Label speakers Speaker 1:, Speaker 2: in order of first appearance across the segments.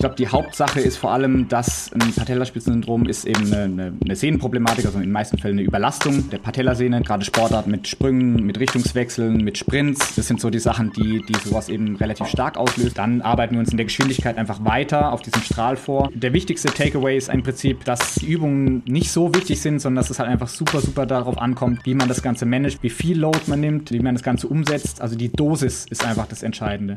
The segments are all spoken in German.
Speaker 1: Ich glaube, die Hauptsache ist vor allem, dass ein Patellaspitzensyndrom ist eben eine, eine, Sehnenproblematik, also in den meisten Fällen eine Überlastung der Patellasehne. Gerade Sportart mit Sprüngen, mit Richtungswechseln, mit Sprints. Das sind so die Sachen, die, die sowas eben relativ stark auslöst. Dann arbeiten wir uns in der Geschwindigkeit einfach weiter auf diesen Strahl vor. Der wichtigste Takeaway ist im Prinzip, dass die Übungen nicht so wichtig sind, sondern dass es halt einfach super, super darauf ankommt, wie man das Ganze managt, wie viel Load man nimmt, wie man das Ganze umsetzt. Also die Dosis ist einfach das Entscheidende.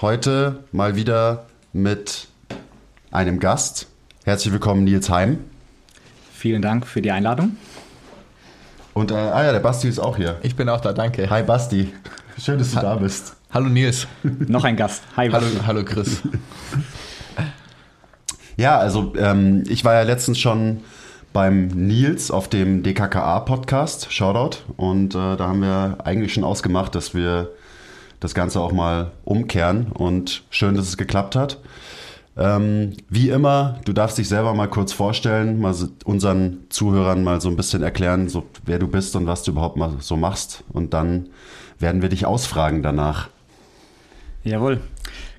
Speaker 2: Heute mal wieder mit einem Gast. Herzlich willkommen, Nils Heim.
Speaker 1: Vielen Dank für die Einladung.
Speaker 2: Und, äh, ah ja, der Basti ist auch hier.
Speaker 3: Ich bin auch da, danke.
Speaker 2: Hi Basti. Schön, dass du ha da bist.
Speaker 3: Hallo Nils.
Speaker 1: Noch ein Gast.
Speaker 3: Hi. Hallo, hallo Chris.
Speaker 2: ja, also ähm, ich war ja letztens schon beim Nils auf dem DKKA-Podcast, Shoutout. Und äh, da haben wir eigentlich schon ausgemacht, dass wir das Ganze auch mal umkehren und schön, dass es geklappt hat. Ähm, wie immer, du darfst dich selber mal kurz vorstellen, mal unseren Zuhörern mal so ein bisschen erklären, so, wer du bist und was du überhaupt mal so machst. Und dann werden wir dich ausfragen danach.
Speaker 1: Jawohl.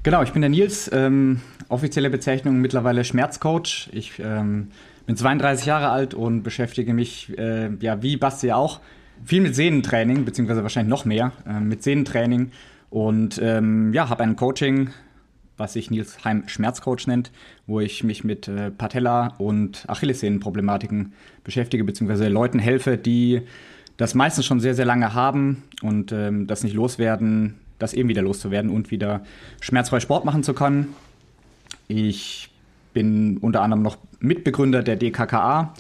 Speaker 1: Genau, ich bin der Nils, ähm, offizielle Bezeichnung mittlerweile Schmerzcoach. Ich ähm, bin 32 Jahre alt und beschäftige mich, äh, ja, wie Basti auch, viel mit Sehnentraining, beziehungsweise wahrscheinlich noch mehr, äh, mit Sehnentraining und ähm, ja, habe ein Coaching, was sich Nils Heim Schmerzcoach nennt, wo ich mich mit äh, Patella- und Achillessehnenproblematiken beschäftige, beziehungsweise Leuten helfe, die das meistens schon sehr, sehr lange haben und ähm, das nicht loswerden, das eben wieder loszuwerden und wieder schmerzfrei Sport machen zu können. Ich bin unter anderem noch Mitbegründer der DKKA,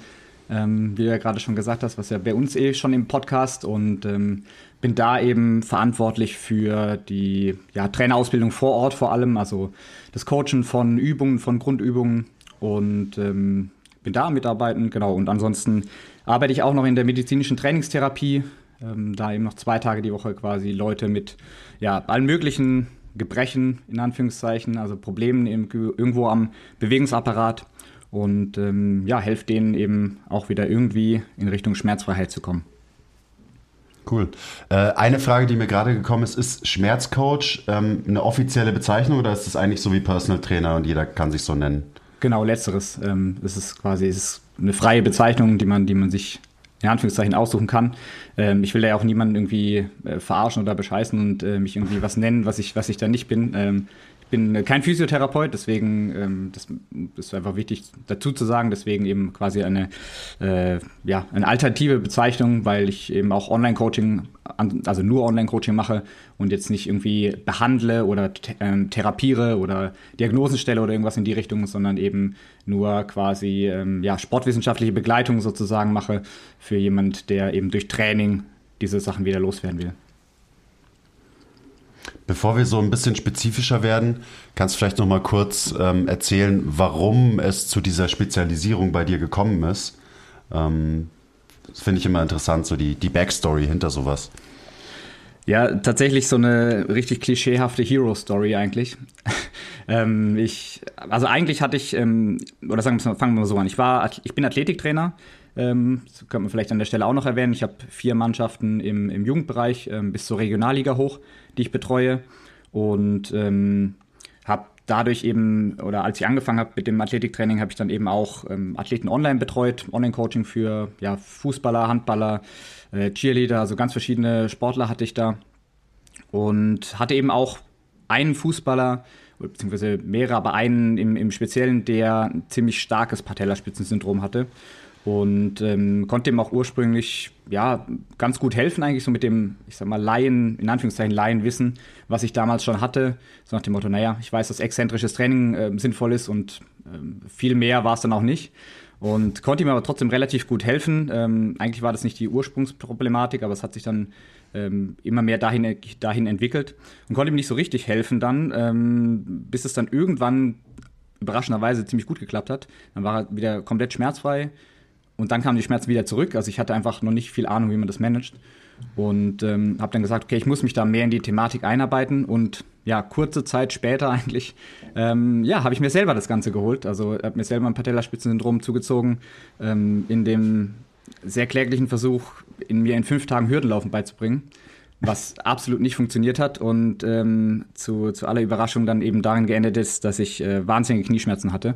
Speaker 1: ähm, wie du ja gerade schon gesagt hast, was ja bei uns eh schon im Podcast und ähm, bin da eben verantwortlich für die ja, Trainerausbildung vor Ort vor allem, also das Coachen von Übungen, von Grundübungen und ähm, bin da mitarbeiten, genau. Und ansonsten arbeite ich auch noch in der medizinischen Trainingstherapie, ähm, da eben noch zwei Tage die Woche quasi Leute mit ja, allen möglichen Gebrechen, in Anführungszeichen, also Problemen irgendwo am Bewegungsapparat und ähm, ja, helfe denen eben auch wieder irgendwie in Richtung Schmerzfreiheit zu kommen.
Speaker 2: Cool. Äh, eine Frage, die mir gerade gekommen ist, ist Schmerzcoach ähm, eine offizielle Bezeichnung oder ist das eigentlich so wie Personal Trainer und jeder kann sich so nennen?
Speaker 1: Genau, letzteres. Ähm, das ist quasi das ist eine freie Bezeichnung, die man, die man sich in Anführungszeichen aussuchen kann. Ähm, ich will da ja auch niemanden irgendwie äh, verarschen oder bescheißen und äh, mich irgendwie was nennen, was ich, was ich da nicht bin. Ähm, bin kein Physiotherapeut, deswegen ähm, das, ist einfach wichtig dazu zu sagen, deswegen eben quasi eine, äh, ja, eine alternative Bezeichnung, weil ich eben auch Online-Coaching, also nur Online-Coaching mache und jetzt nicht irgendwie behandle oder ähm, therapiere oder Diagnosen stelle oder irgendwas in die Richtung, sondern eben nur quasi ähm, ja, sportwissenschaftliche Begleitung sozusagen mache für jemand, der eben durch Training diese Sachen wieder loswerden will.
Speaker 2: Bevor wir so ein bisschen spezifischer werden, kannst du vielleicht noch mal kurz ähm, erzählen, warum es zu dieser Spezialisierung bei dir gekommen ist. Ähm, das finde ich immer interessant, so die, die Backstory hinter sowas.
Speaker 1: Ja, tatsächlich so eine richtig klischeehafte Hero-Story eigentlich. ähm, ich, also eigentlich hatte ich, ähm, oder sagen wir, fangen wir mal so an. Ich war, ich bin Athletiktrainer. Ähm, das könnte man vielleicht an der Stelle auch noch erwähnen. Ich habe vier Mannschaften im, im Jugendbereich ähm, bis zur Regionalliga hoch die ich betreue. Und ähm, habe dadurch eben, oder als ich angefangen habe mit dem Athletiktraining, habe ich dann eben auch ähm, Athleten online betreut, Online-Coaching für ja, Fußballer, Handballer, äh, Cheerleader, also ganz verschiedene Sportler hatte ich da. Und hatte eben auch einen Fußballer, beziehungsweise mehrere, aber einen im, im Speziellen, der ein ziemlich starkes Patellaspitzensyndrom hatte. Und ähm, konnte ihm auch ursprünglich ja ganz gut helfen eigentlich so mit dem ich sag mal Laien in Anführungszeichen Laienwissen, was ich damals schon hatte, so nach dem Motto, naja, ich weiß, dass exzentrisches Training äh, sinnvoll ist und äh, viel mehr war es dann auch nicht und konnte ihm aber trotzdem relativ gut helfen. Ähm, eigentlich war das nicht die Ursprungsproblematik, aber es hat sich dann ähm, immer mehr dahin, dahin entwickelt und konnte ihm nicht so richtig helfen dann, ähm, bis es dann irgendwann überraschenderweise ziemlich gut geklappt hat. Dann war er wieder komplett schmerzfrei und dann kamen die Schmerzen wieder zurück. Also ich hatte einfach noch nicht viel Ahnung, wie man das managt und ähm, habe dann gesagt, okay, ich muss mich da mehr in die Thematik einarbeiten und ja, kurze Zeit später eigentlich, ähm, ja, habe ich mir selber das Ganze geholt. Also habe mir selber ein Patellaspitzensyndrom zugezogen, ähm, in dem sehr kläglichen Versuch, in mir in fünf Tagen Hürdenlaufen beizubringen, was absolut nicht funktioniert hat und ähm, zu, zu aller Überraschung dann eben darin geendet ist, dass ich äh, wahnsinnige Knieschmerzen hatte.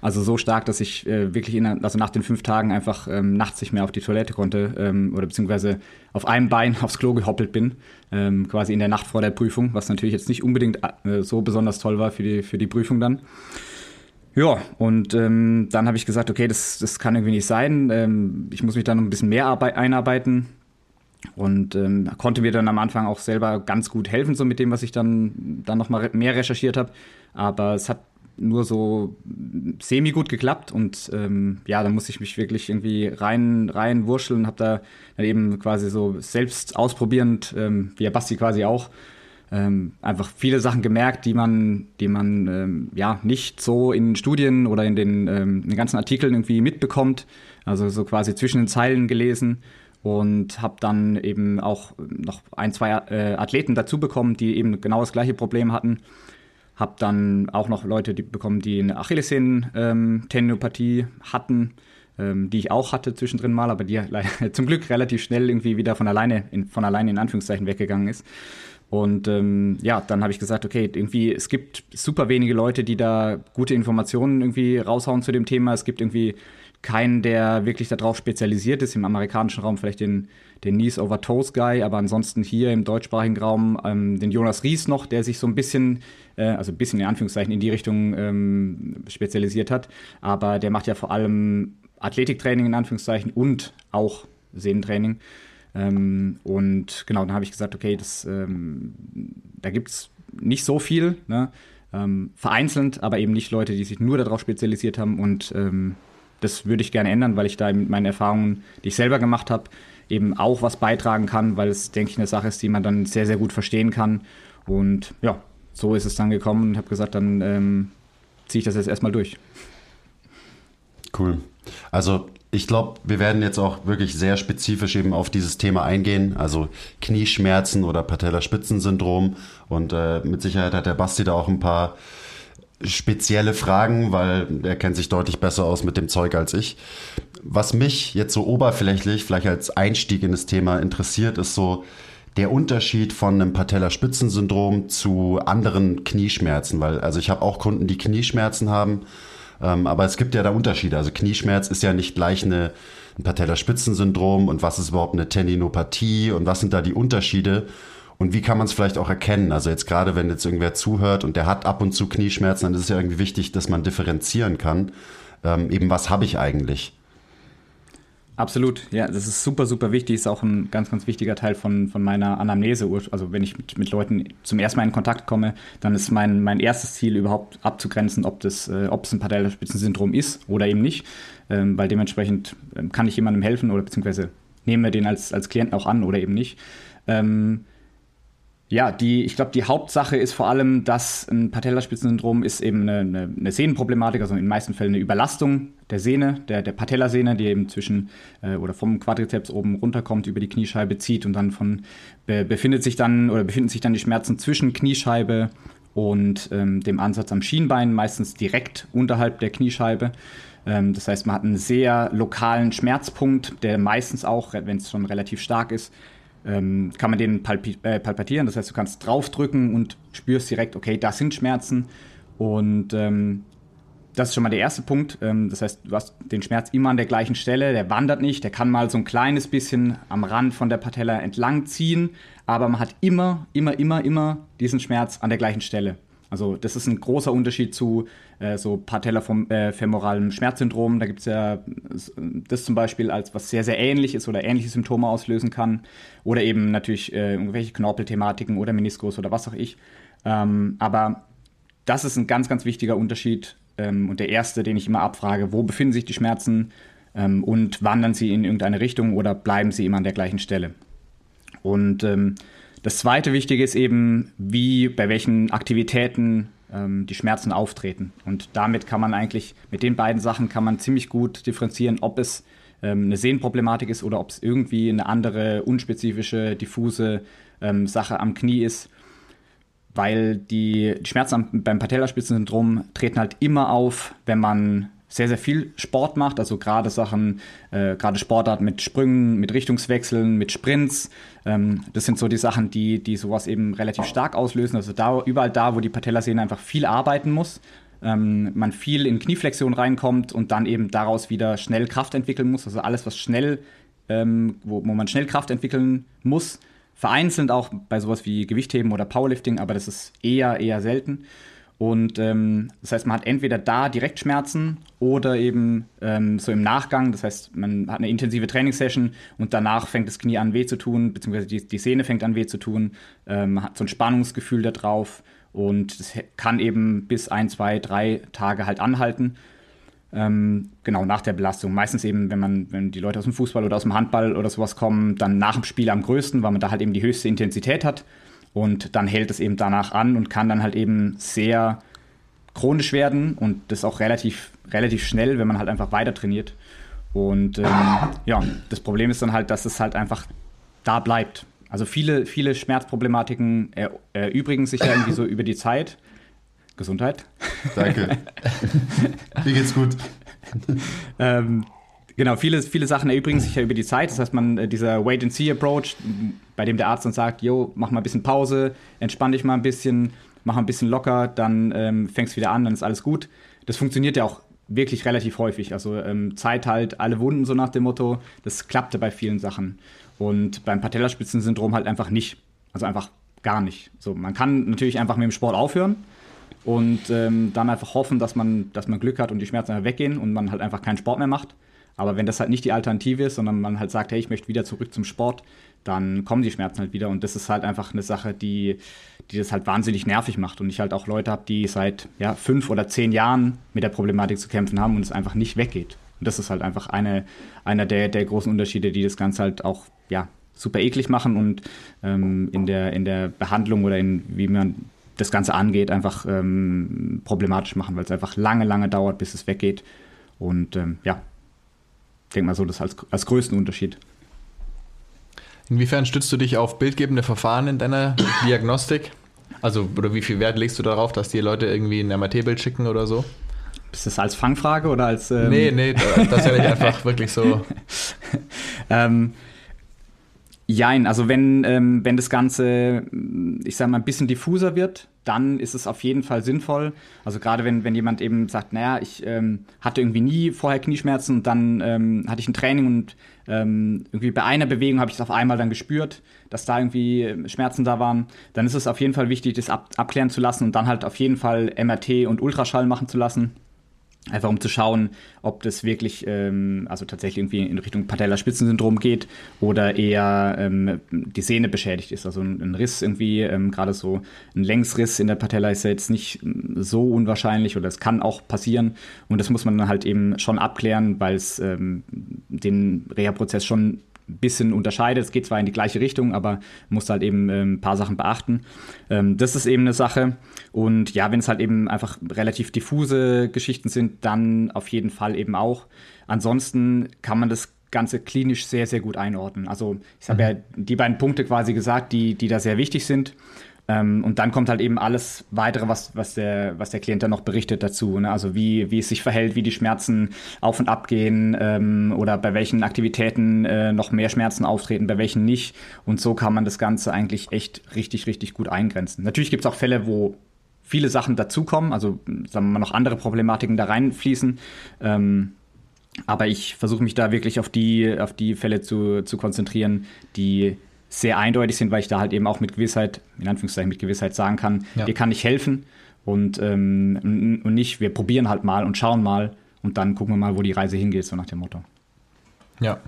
Speaker 1: Also so stark, dass ich äh, wirklich in, also nach den fünf Tagen einfach ähm, nachts nicht mehr auf die Toilette konnte ähm, oder beziehungsweise auf einem Bein aufs Klo gehoppelt bin, ähm, quasi in der Nacht vor der Prüfung, was natürlich jetzt nicht unbedingt äh, so besonders toll war für die, für die Prüfung dann. Ja, und ähm, dann habe ich gesagt, okay, das, das kann irgendwie nicht sein. Ähm, ich muss mich da noch ein bisschen mehr Arbeit einarbeiten und ähm, konnte mir dann am Anfang auch selber ganz gut helfen, so mit dem, was ich dann, dann noch mal mehr recherchiert habe. Aber es hat nur so semi gut geklappt und ähm, ja, da musste ich mich wirklich irgendwie rein rein wurscheln, habe da dann eben quasi so selbst ausprobierend, ähm, wie der Basti quasi auch, ähm, einfach viele Sachen gemerkt, die man, die man ähm, ja nicht so in Studien oder in den, ähm, in den ganzen Artikeln irgendwie mitbekommt, also so quasi zwischen den Zeilen gelesen und habe dann eben auch noch ein, zwei äh, Athleten dazu bekommen, die eben genau das gleiche Problem hatten habe dann auch noch Leute die bekommen, die eine Achillessehnen-Tendinopathie ähm, hatten, ähm, die ich auch hatte zwischendrin mal, aber die zum Glück relativ schnell irgendwie wieder von alleine, in, von alleine in Anführungszeichen weggegangen ist. Und ähm, ja, dann habe ich gesagt, okay, irgendwie, es gibt super wenige Leute, die da gute Informationen irgendwie raushauen zu dem Thema. Es gibt irgendwie keinen, der wirklich darauf spezialisiert ist, im amerikanischen Raum vielleicht den, den Knees over Toes Guy, aber ansonsten hier im deutschsprachigen Raum ähm, den Jonas Ries noch, der sich so ein bisschen, äh, also ein bisschen in Anführungszeichen in die Richtung ähm, spezialisiert hat, aber der macht ja vor allem Athletiktraining in Anführungszeichen und auch Sehnentraining. Ähm, und genau, dann habe ich gesagt, okay, das, ähm, da gibt es nicht so viel, ne? ähm, vereinzelt, aber eben nicht Leute, die sich nur darauf spezialisiert haben und ähm, das würde ich gerne ändern, weil ich da mit meinen Erfahrungen, die ich selber gemacht habe, eben auch was beitragen kann, weil es, denke ich, eine Sache ist, die man dann sehr, sehr gut verstehen kann. Und ja, so ist es dann gekommen und habe gesagt, dann ähm, ziehe ich das jetzt erstmal durch.
Speaker 2: Cool. Also ich glaube, wir werden jetzt auch wirklich sehr spezifisch eben auf dieses Thema eingehen, also Knieschmerzen oder Patellaspitzensyndrom. Und äh, mit Sicherheit hat der Basti da auch ein paar spezielle Fragen, weil er kennt sich deutlich besser aus mit dem Zeug als ich. Was mich jetzt so oberflächlich, vielleicht als Einstieg in das Thema interessiert, ist so der Unterschied von einem Patellaspitzensyndrom zu anderen Knieschmerzen, weil also ich habe auch Kunden, die Knieschmerzen haben, ähm, aber es gibt ja da Unterschiede. Also Knieschmerz ist ja nicht gleich eine, ein Patellaspitzensyndrom und was ist überhaupt eine Tendinopathie und was sind da die Unterschiede? Und wie kann man es vielleicht auch erkennen? Also jetzt gerade, wenn jetzt irgendwer zuhört und der hat ab und zu Knieschmerzen, dann ist es ja irgendwie wichtig, dass man differenzieren kann. Ähm, eben, was habe ich eigentlich?
Speaker 1: Absolut, ja, das ist super, super wichtig, ist auch ein ganz, ganz wichtiger Teil von, von meiner Anamnese. Also wenn ich mit, mit Leuten zum ersten Mal in Kontakt komme, dann ist mein, mein erstes Ziel überhaupt abzugrenzen, ob das, äh, ob es ein Patellaspitzensyndrom ist oder eben nicht, ähm, weil dementsprechend ähm, kann ich jemandem helfen oder beziehungsweise nehmen wir den als, als Klienten auch an oder eben nicht. Ähm, ja, die, ich glaube, die Hauptsache ist vor allem, dass ein Patellaspitzensyndrom ist eben eine, eine, eine, Sehnenproblematik, also in den meisten Fällen eine Überlastung der Sehne, der, der Patellasehne, die eben zwischen äh, oder vom Quadrizeps oben runterkommt, über die Kniescheibe zieht und dann von be, befindet sich dann oder befinden sich dann die Schmerzen zwischen Kniescheibe und ähm, dem Ansatz am Schienbein, meistens direkt unterhalb der Kniescheibe. Ähm, das heißt, man hat einen sehr lokalen Schmerzpunkt, der meistens auch, wenn es schon relativ stark ist, ähm, kann man den palpi äh, palpatieren. Das heißt, du kannst draufdrücken und spürst direkt, okay, das sind Schmerzen. Und ähm, das ist schon mal der erste Punkt. Ähm, das heißt, du hast den Schmerz immer an der gleichen Stelle, der wandert nicht, der kann mal so ein kleines bisschen am Rand von der Patella entlang ziehen, aber man hat immer, immer, immer, immer diesen Schmerz an der gleichen Stelle. Also das ist ein großer Unterschied zu äh, so patellofemoralem äh, Schmerzsyndrom. Da gibt es ja das zum Beispiel als was sehr, sehr ähnlich ist oder ähnliche Symptome auslösen kann. Oder eben natürlich äh, irgendwelche Knorpelthematiken oder Meniskus oder was auch ich. Ähm, aber das ist ein ganz, ganz wichtiger Unterschied ähm, und der erste, den ich immer abfrage, wo befinden sich die Schmerzen ähm, und wandern sie in irgendeine Richtung oder bleiben sie immer an der gleichen Stelle. Und ähm, das zweite Wichtige ist eben, wie, bei welchen Aktivitäten ähm, die Schmerzen auftreten. Und damit kann man eigentlich, mit den beiden Sachen kann man ziemlich gut differenzieren, ob es ähm, eine Sehnenproblematik ist oder ob es irgendwie eine andere, unspezifische, diffuse ähm, Sache am Knie ist. Weil die, die Schmerzen beim Patellaspitzensyndrom treten halt immer auf, wenn man sehr, sehr viel Sport macht, also gerade Sachen, äh, gerade Sportart mit Sprüngen, mit Richtungswechseln, mit Sprints. Ähm, das sind so die Sachen, die, die sowas eben relativ stark auslösen. Also da, überall da, wo die Patellasehne einfach viel arbeiten muss, ähm, man viel in Knieflexion reinkommt und dann eben daraus wieder schnell Kraft entwickeln muss. Also alles, was schnell, ähm, wo, wo man schnell Kraft entwickeln muss, vereinzelt auch bei sowas wie Gewichtheben oder Powerlifting, aber das ist eher, eher selten. Und ähm, das heißt, man hat entweder da direkt Schmerzen oder eben ähm, so im Nachgang. Das heißt, man hat eine intensive Trainingssession und danach fängt das Knie an weh zu tun, beziehungsweise die, die Sehne fängt an weh zu tun. Ähm, man hat so ein Spannungsgefühl da drauf und das kann eben bis ein, zwei, drei Tage halt anhalten. Ähm, genau, nach der Belastung. Meistens eben, wenn man, wenn die Leute aus dem Fußball oder aus dem Handball oder sowas kommen, dann nach dem Spiel am größten, weil man da halt eben die höchste Intensität hat. Und dann hält es eben danach an und kann dann halt eben sehr chronisch werden und das auch relativ, relativ schnell, wenn man halt einfach weiter trainiert. Und ähm, ja, das Problem ist dann halt, dass es halt einfach da bleibt. Also viele, viele Schmerzproblematiken erübrigen sich ja irgendwie so über die Zeit. Gesundheit.
Speaker 2: Danke. Mir geht's gut.
Speaker 1: ähm, Genau, viele, viele Sachen erübrigen sich ja über die Zeit. Das heißt, man, äh, dieser Wait-and-See-Approach, bei dem der Arzt dann sagt, jo, mach mal ein bisschen Pause, entspann dich mal ein bisschen, mach mal ein bisschen locker, dann ähm, fängst wieder an, dann ist alles gut. Das funktioniert ja auch wirklich relativ häufig. Also ähm, Zeit halt alle Wunden, so nach dem Motto. Das klappte bei vielen Sachen. Und beim Patellaspitzensyndrom halt einfach nicht. Also einfach gar nicht. So, man kann natürlich einfach mit dem Sport aufhören und ähm, dann einfach hoffen, dass man, dass man Glück hat und die Schmerzen weggehen und man halt einfach keinen Sport mehr macht. Aber wenn das halt nicht die Alternative ist, sondern man halt sagt, hey, ich möchte wieder zurück zum Sport, dann kommen die Schmerzen halt wieder. Und das ist halt einfach eine Sache, die, die das halt wahnsinnig nervig macht. Und ich halt auch Leute habe, die seit ja, fünf oder zehn Jahren mit der Problematik zu kämpfen haben und es einfach nicht weggeht. Und das ist halt einfach eine, einer der, der großen Unterschiede, die das Ganze halt auch ja, super eklig machen und ähm, in, der, in der Behandlung oder in wie man das Ganze angeht, einfach ähm, problematisch machen, weil es einfach lange, lange dauert, bis es weggeht. Und ähm, ja, denke mal so, das als, als größten Unterschied.
Speaker 3: Inwiefern stützt du dich auf bildgebende Verfahren in deiner Diagnostik? Also, oder wie viel Wert legst du darauf, dass dir Leute irgendwie ein MRT-Bild schicken oder so?
Speaker 1: Ist das als Fangfrage oder als. Ähm
Speaker 3: nee, nee, das nicht einfach wirklich so.
Speaker 1: ähm, Jein, also wenn, ähm, wenn das Ganze, ich sag mal, ein bisschen diffuser wird, dann ist es auf jeden Fall sinnvoll. Also gerade wenn, wenn jemand eben sagt, naja, ich ähm, hatte irgendwie nie vorher Knieschmerzen und dann ähm, hatte ich ein Training und ähm, irgendwie bei einer Bewegung habe ich es auf einmal dann gespürt, dass da irgendwie Schmerzen da waren, dann ist es auf jeden Fall wichtig, das ab, abklären zu lassen und dann halt auf jeden Fall MRT und Ultraschall machen zu lassen. Einfach um zu schauen, ob das wirklich, ähm, also tatsächlich irgendwie in Richtung Patellaspitzensyndrom geht oder eher ähm, die Sehne beschädigt ist. Also ein, ein Riss irgendwie, ähm, gerade so ein Längsriss in der Patella ist ja jetzt nicht so unwahrscheinlich oder es kann auch passieren. Und das muss man dann halt eben schon abklären, weil es ähm, den Reha-Prozess schon bisschen unterscheidet. Es geht zwar in die gleiche Richtung, aber muss halt eben ähm, ein paar Sachen beachten. Ähm, das ist eben eine Sache. Und ja, wenn es halt eben einfach relativ diffuse Geschichten sind, dann auf jeden Fall eben auch. Ansonsten kann man das Ganze klinisch sehr, sehr gut einordnen. Also ich habe mhm. ja die beiden Punkte quasi gesagt, die, die da sehr wichtig sind. Ähm, und dann kommt halt eben alles weitere, was, was, der, was der Klient dann noch berichtet dazu. Ne? Also wie, wie es sich verhält, wie die Schmerzen auf und ab gehen ähm, oder bei welchen Aktivitäten äh, noch mehr Schmerzen auftreten, bei welchen nicht. Und so kann man das Ganze eigentlich echt richtig, richtig gut eingrenzen. Natürlich gibt es auch Fälle, wo viele Sachen dazukommen, also sagen wir mal noch andere Problematiken da reinfließen. Ähm, aber ich versuche mich da wirklich auf die, auf die Fälle zu, zu konzentrieren, die sehr eindeutig sind, weil ich da halt eben auch mit Gewissheit, in Anführungszeichen mit Gewissheit sagen kann, ja. hier kann ich helfen. und, ähm, und nicht, wir probieren halt mal und schauen mal und dann gucken wir mal, wo die Reise hingeht, so nach dem Motto.
Speaker 3: Ja.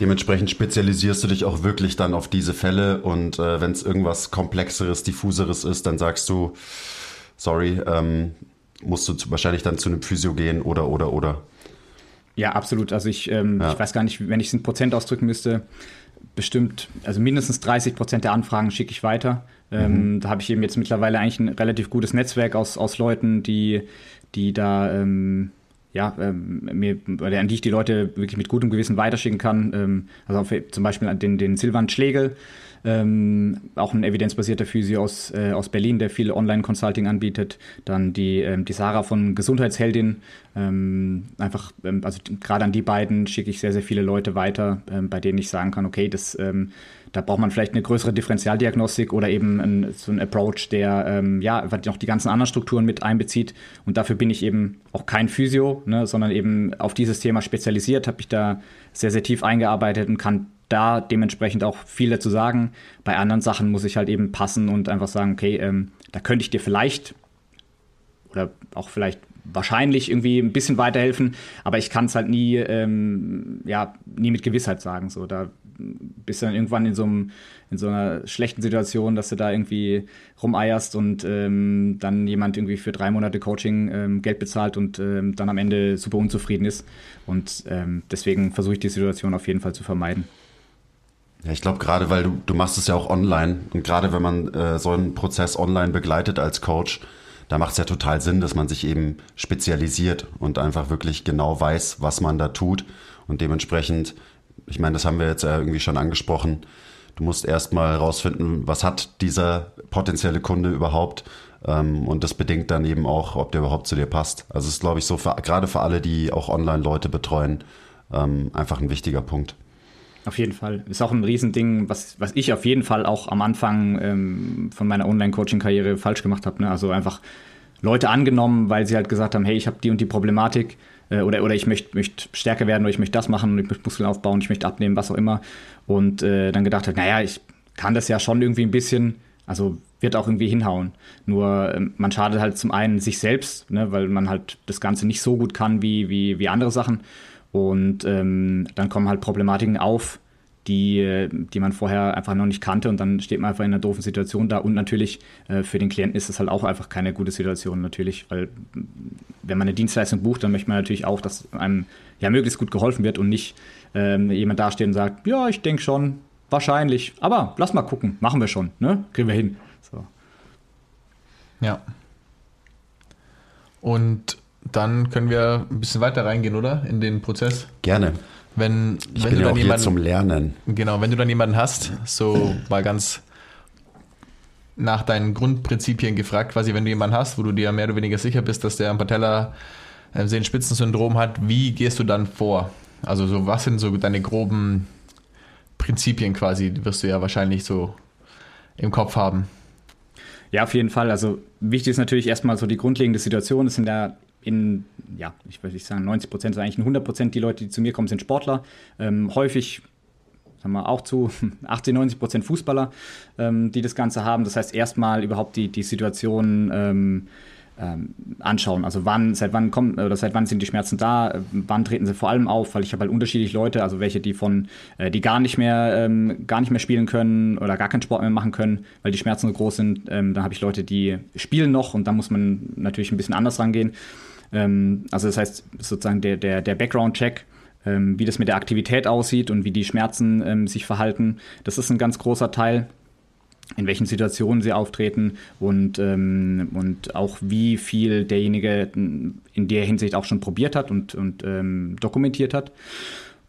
Speaker 2: Dementsprechend spezialisierst du dich auch wirklich dann auf diese Fälle und äh, wenn es irgendwas komplexeres, diffuseres ist, dann sagst du, sorry, ähm, musst du zu, wahrscheinlich dann zu einem Physio gehen oder oder oder.
Speaker 1: Ja, absolut. Also ich, ähm, ja. ich weiß gar nicht, wenn ich es in Prozent ausdrücken müsste, bestimmt, also mindestens 30 Prozent der Anfragen schicke ich weiter. Ähm, mhm. Da habe ich eben jetzt mittlerweile eigentlich ein relativ gutes Netzwerk aus, aus Leuten, die, die da ähm, ja, ähm, mir, an die ich die Leute wirklich mit gutem Gewissen weiterschicken kann. Ähm, also auf, zum Beispiel den, den Silvan Schlegel, ähm, auch ein evidenzbasierter Physio aus, äh, aus Berlin, der viel Online-Consulting anbietet. Dann die, ähm, die Sarah von Gesundheitsheldin. Ähm, einfach, ähm, also gerade an die beiden schicke ich sehr, sehr viele Leute weiter, ähm, bei denen ich sagen kann, okay, das, ähm, da braucht man vielleicht eine größere Differentialdiagnostik oder eben ein, so ein Approach, der ähm, ja noch die ganzen anderen Strukturen mit einbezieht. Und dafür bin ich eben auch kein Physio, ne, sondern eben auf dieses Thema spezialisiert, habe ich da sehr, sehr tief eingearbeitet und kann da dementsprechend auch viel dazu sagen. Bei anderen Sachen muss ich halt eben passen und einfach sagen, okay, ähm, da könnte ich dir vielleicht oder auch vielleicht wahrscheinlich irgendwie ein bisschen weiterhelfen, aber ich kann es halt nie, ähm, ja, nie mit Gewissheit sagen. So, da bist du dann irgendwann in so, einem, in so einer schlechten Situation, dass du da irgendwie rumeierst und ähm, dann jemand irgendwie für drei Monate Coaching ähm, Geld bezahlt und ähm, dann am Ende super unzufrieden ist. Und ähm, deswegen versuche ich die Situation auf jeden Fall zu vermeiden.
Speaker 2: Ja, ich glaube gerade, weil du, du machst es ja auch online und gerade wenn man äh, so einen Prozess online begleitet als Coach, da macht es ja total Sinn, dass man sich eben spezialisiert und einfach wirklich genau weiß, was man da tut und dementsprechend, ich meine, das haben wir jetzt irgendwie schon angesprochen, du musst erstmal rausfinden, was hat dieser potenzielle Kunde überhaupt ähm, und das bedingt dann eben auch, ob der überhaupt zu dir passt. Also ist, glaube ich, so für, gerade für alle, die auch online Leute betreuen, ähm, einfach ein wichtiger Punkt.
Speaker 1: Auf jeden Fall. Ist auch ein Riesending, was, was ich auf jeden Fall auch am Anfang ähm, von meiner Online-Coaching-Karriere falsch gemacht habe. Ne? Also einfach Leute angenommen, weil sie halt gesagt haben, hey, ich habe die und die Problematik äh, oder, oder ich möchte möcht stärker werden oder ich möchte das machen und ich möchte Muskeln aufbauen, ich möchte abnehmen, was auch immer. Und äh, dann gedacht hat, naja, ich kann das ja schon irgendwie ein bisschen, also wird auch irgendwie hinhauen. Nur äh, man schadet halt zum einen sich selbst, ne, weil man halt das Ganze nicht so gut kann wie, wie, wie andere Sachen. Und ähm, dann kommen halt Problematiken auf, die, die man vorher einfach noch nicht kannte und dann steht man einfach in einer doofen Situation da. Und natürlich äh, für den Klienten ist es halt auch einfach keine gute Situation natürlich, weil wenn man eine Dienstleistung bucht, dann möchte man natürlich auch, dass einem ja möglichst gut geholfen wird und nicht ähm, jemand dasteht und sagt, ja, ich denke schon, wahrscheinlich, aber lass mal gucken, machen wir schon, ne? Kriegen wir hin. So.
Speaker 3: Ja. Und dann können wir ein bisschen weiter reingehen, oder? In den Prozess.
Speaker 2: Gerne.
Speaker 3: Wenn,
Speaker 2: ich
Speaker 3: wenn
Speaker 2: bin
Speaker 3: du
Speaker 2: ja
Speaker 3: dann
Speaker 2: auch
Speaker 3: jemanden,
Speaker 2: hier zum Lernen.
Speaker 3: Genau, wenn du dann jemanden hast, so mal ganz nach deinen Grundprinzipien gefragt, quasi, wenn du jemanden hast, wo du dir mehr oder weniger sicher bist, dass der ein Patella äh, Sehenspitzensyndrom hat, wie gehst du dann vor? Also so, was sind so deine groben Prinzipien quasi, die wirst du ja wahrscheinlich so im Kopf haben.
Speaker 1: Ja, auf jeden Fall. Also wichtig ist natürlich erstmal so die grundlegende Situation. Es sind ja in, ja, ich würde nicht sagen 90 Prozent, sondern eigentlich 100 Prozent, die Leute, die zu mir kommen, sind Sportler. Ähm, häufig sagen wir auch zu 80, 90 Prozent Fußballer, ähm, die das Ganze haben. Das heißt, erstmal überhaupt die, die Situation ähm, ähm, anschauen. Also wann, seit wann kommen oder seit wann sind die Schmerzen da? Wann treten sie vor allem auf? Weil ich habe halt unterschiedliche Leute, also welche, die von, äh, die gar nicht mehr, ähm, gar nicht mehr spielen können oder gar keinen Sport mehr machen können, weil die Schmerzen so groß sind. Ähm, dann habe ich Leute, die spielen noch und da muss man natürlich ein bisschen anders rangehen. Ähm, also das heißt sozusagen der, der, der Background-Check, ähm, wie das mit der Aktivität aussieht und wie die Schmerzen ähm, sich verhalten, das ist ein ganz großer Teil in welchen Situationen sie auftreten und, ähm, und auch wie viel derjenige in der Hinsicht auch schon probiert hat und, und ähm, dokumentiert hat.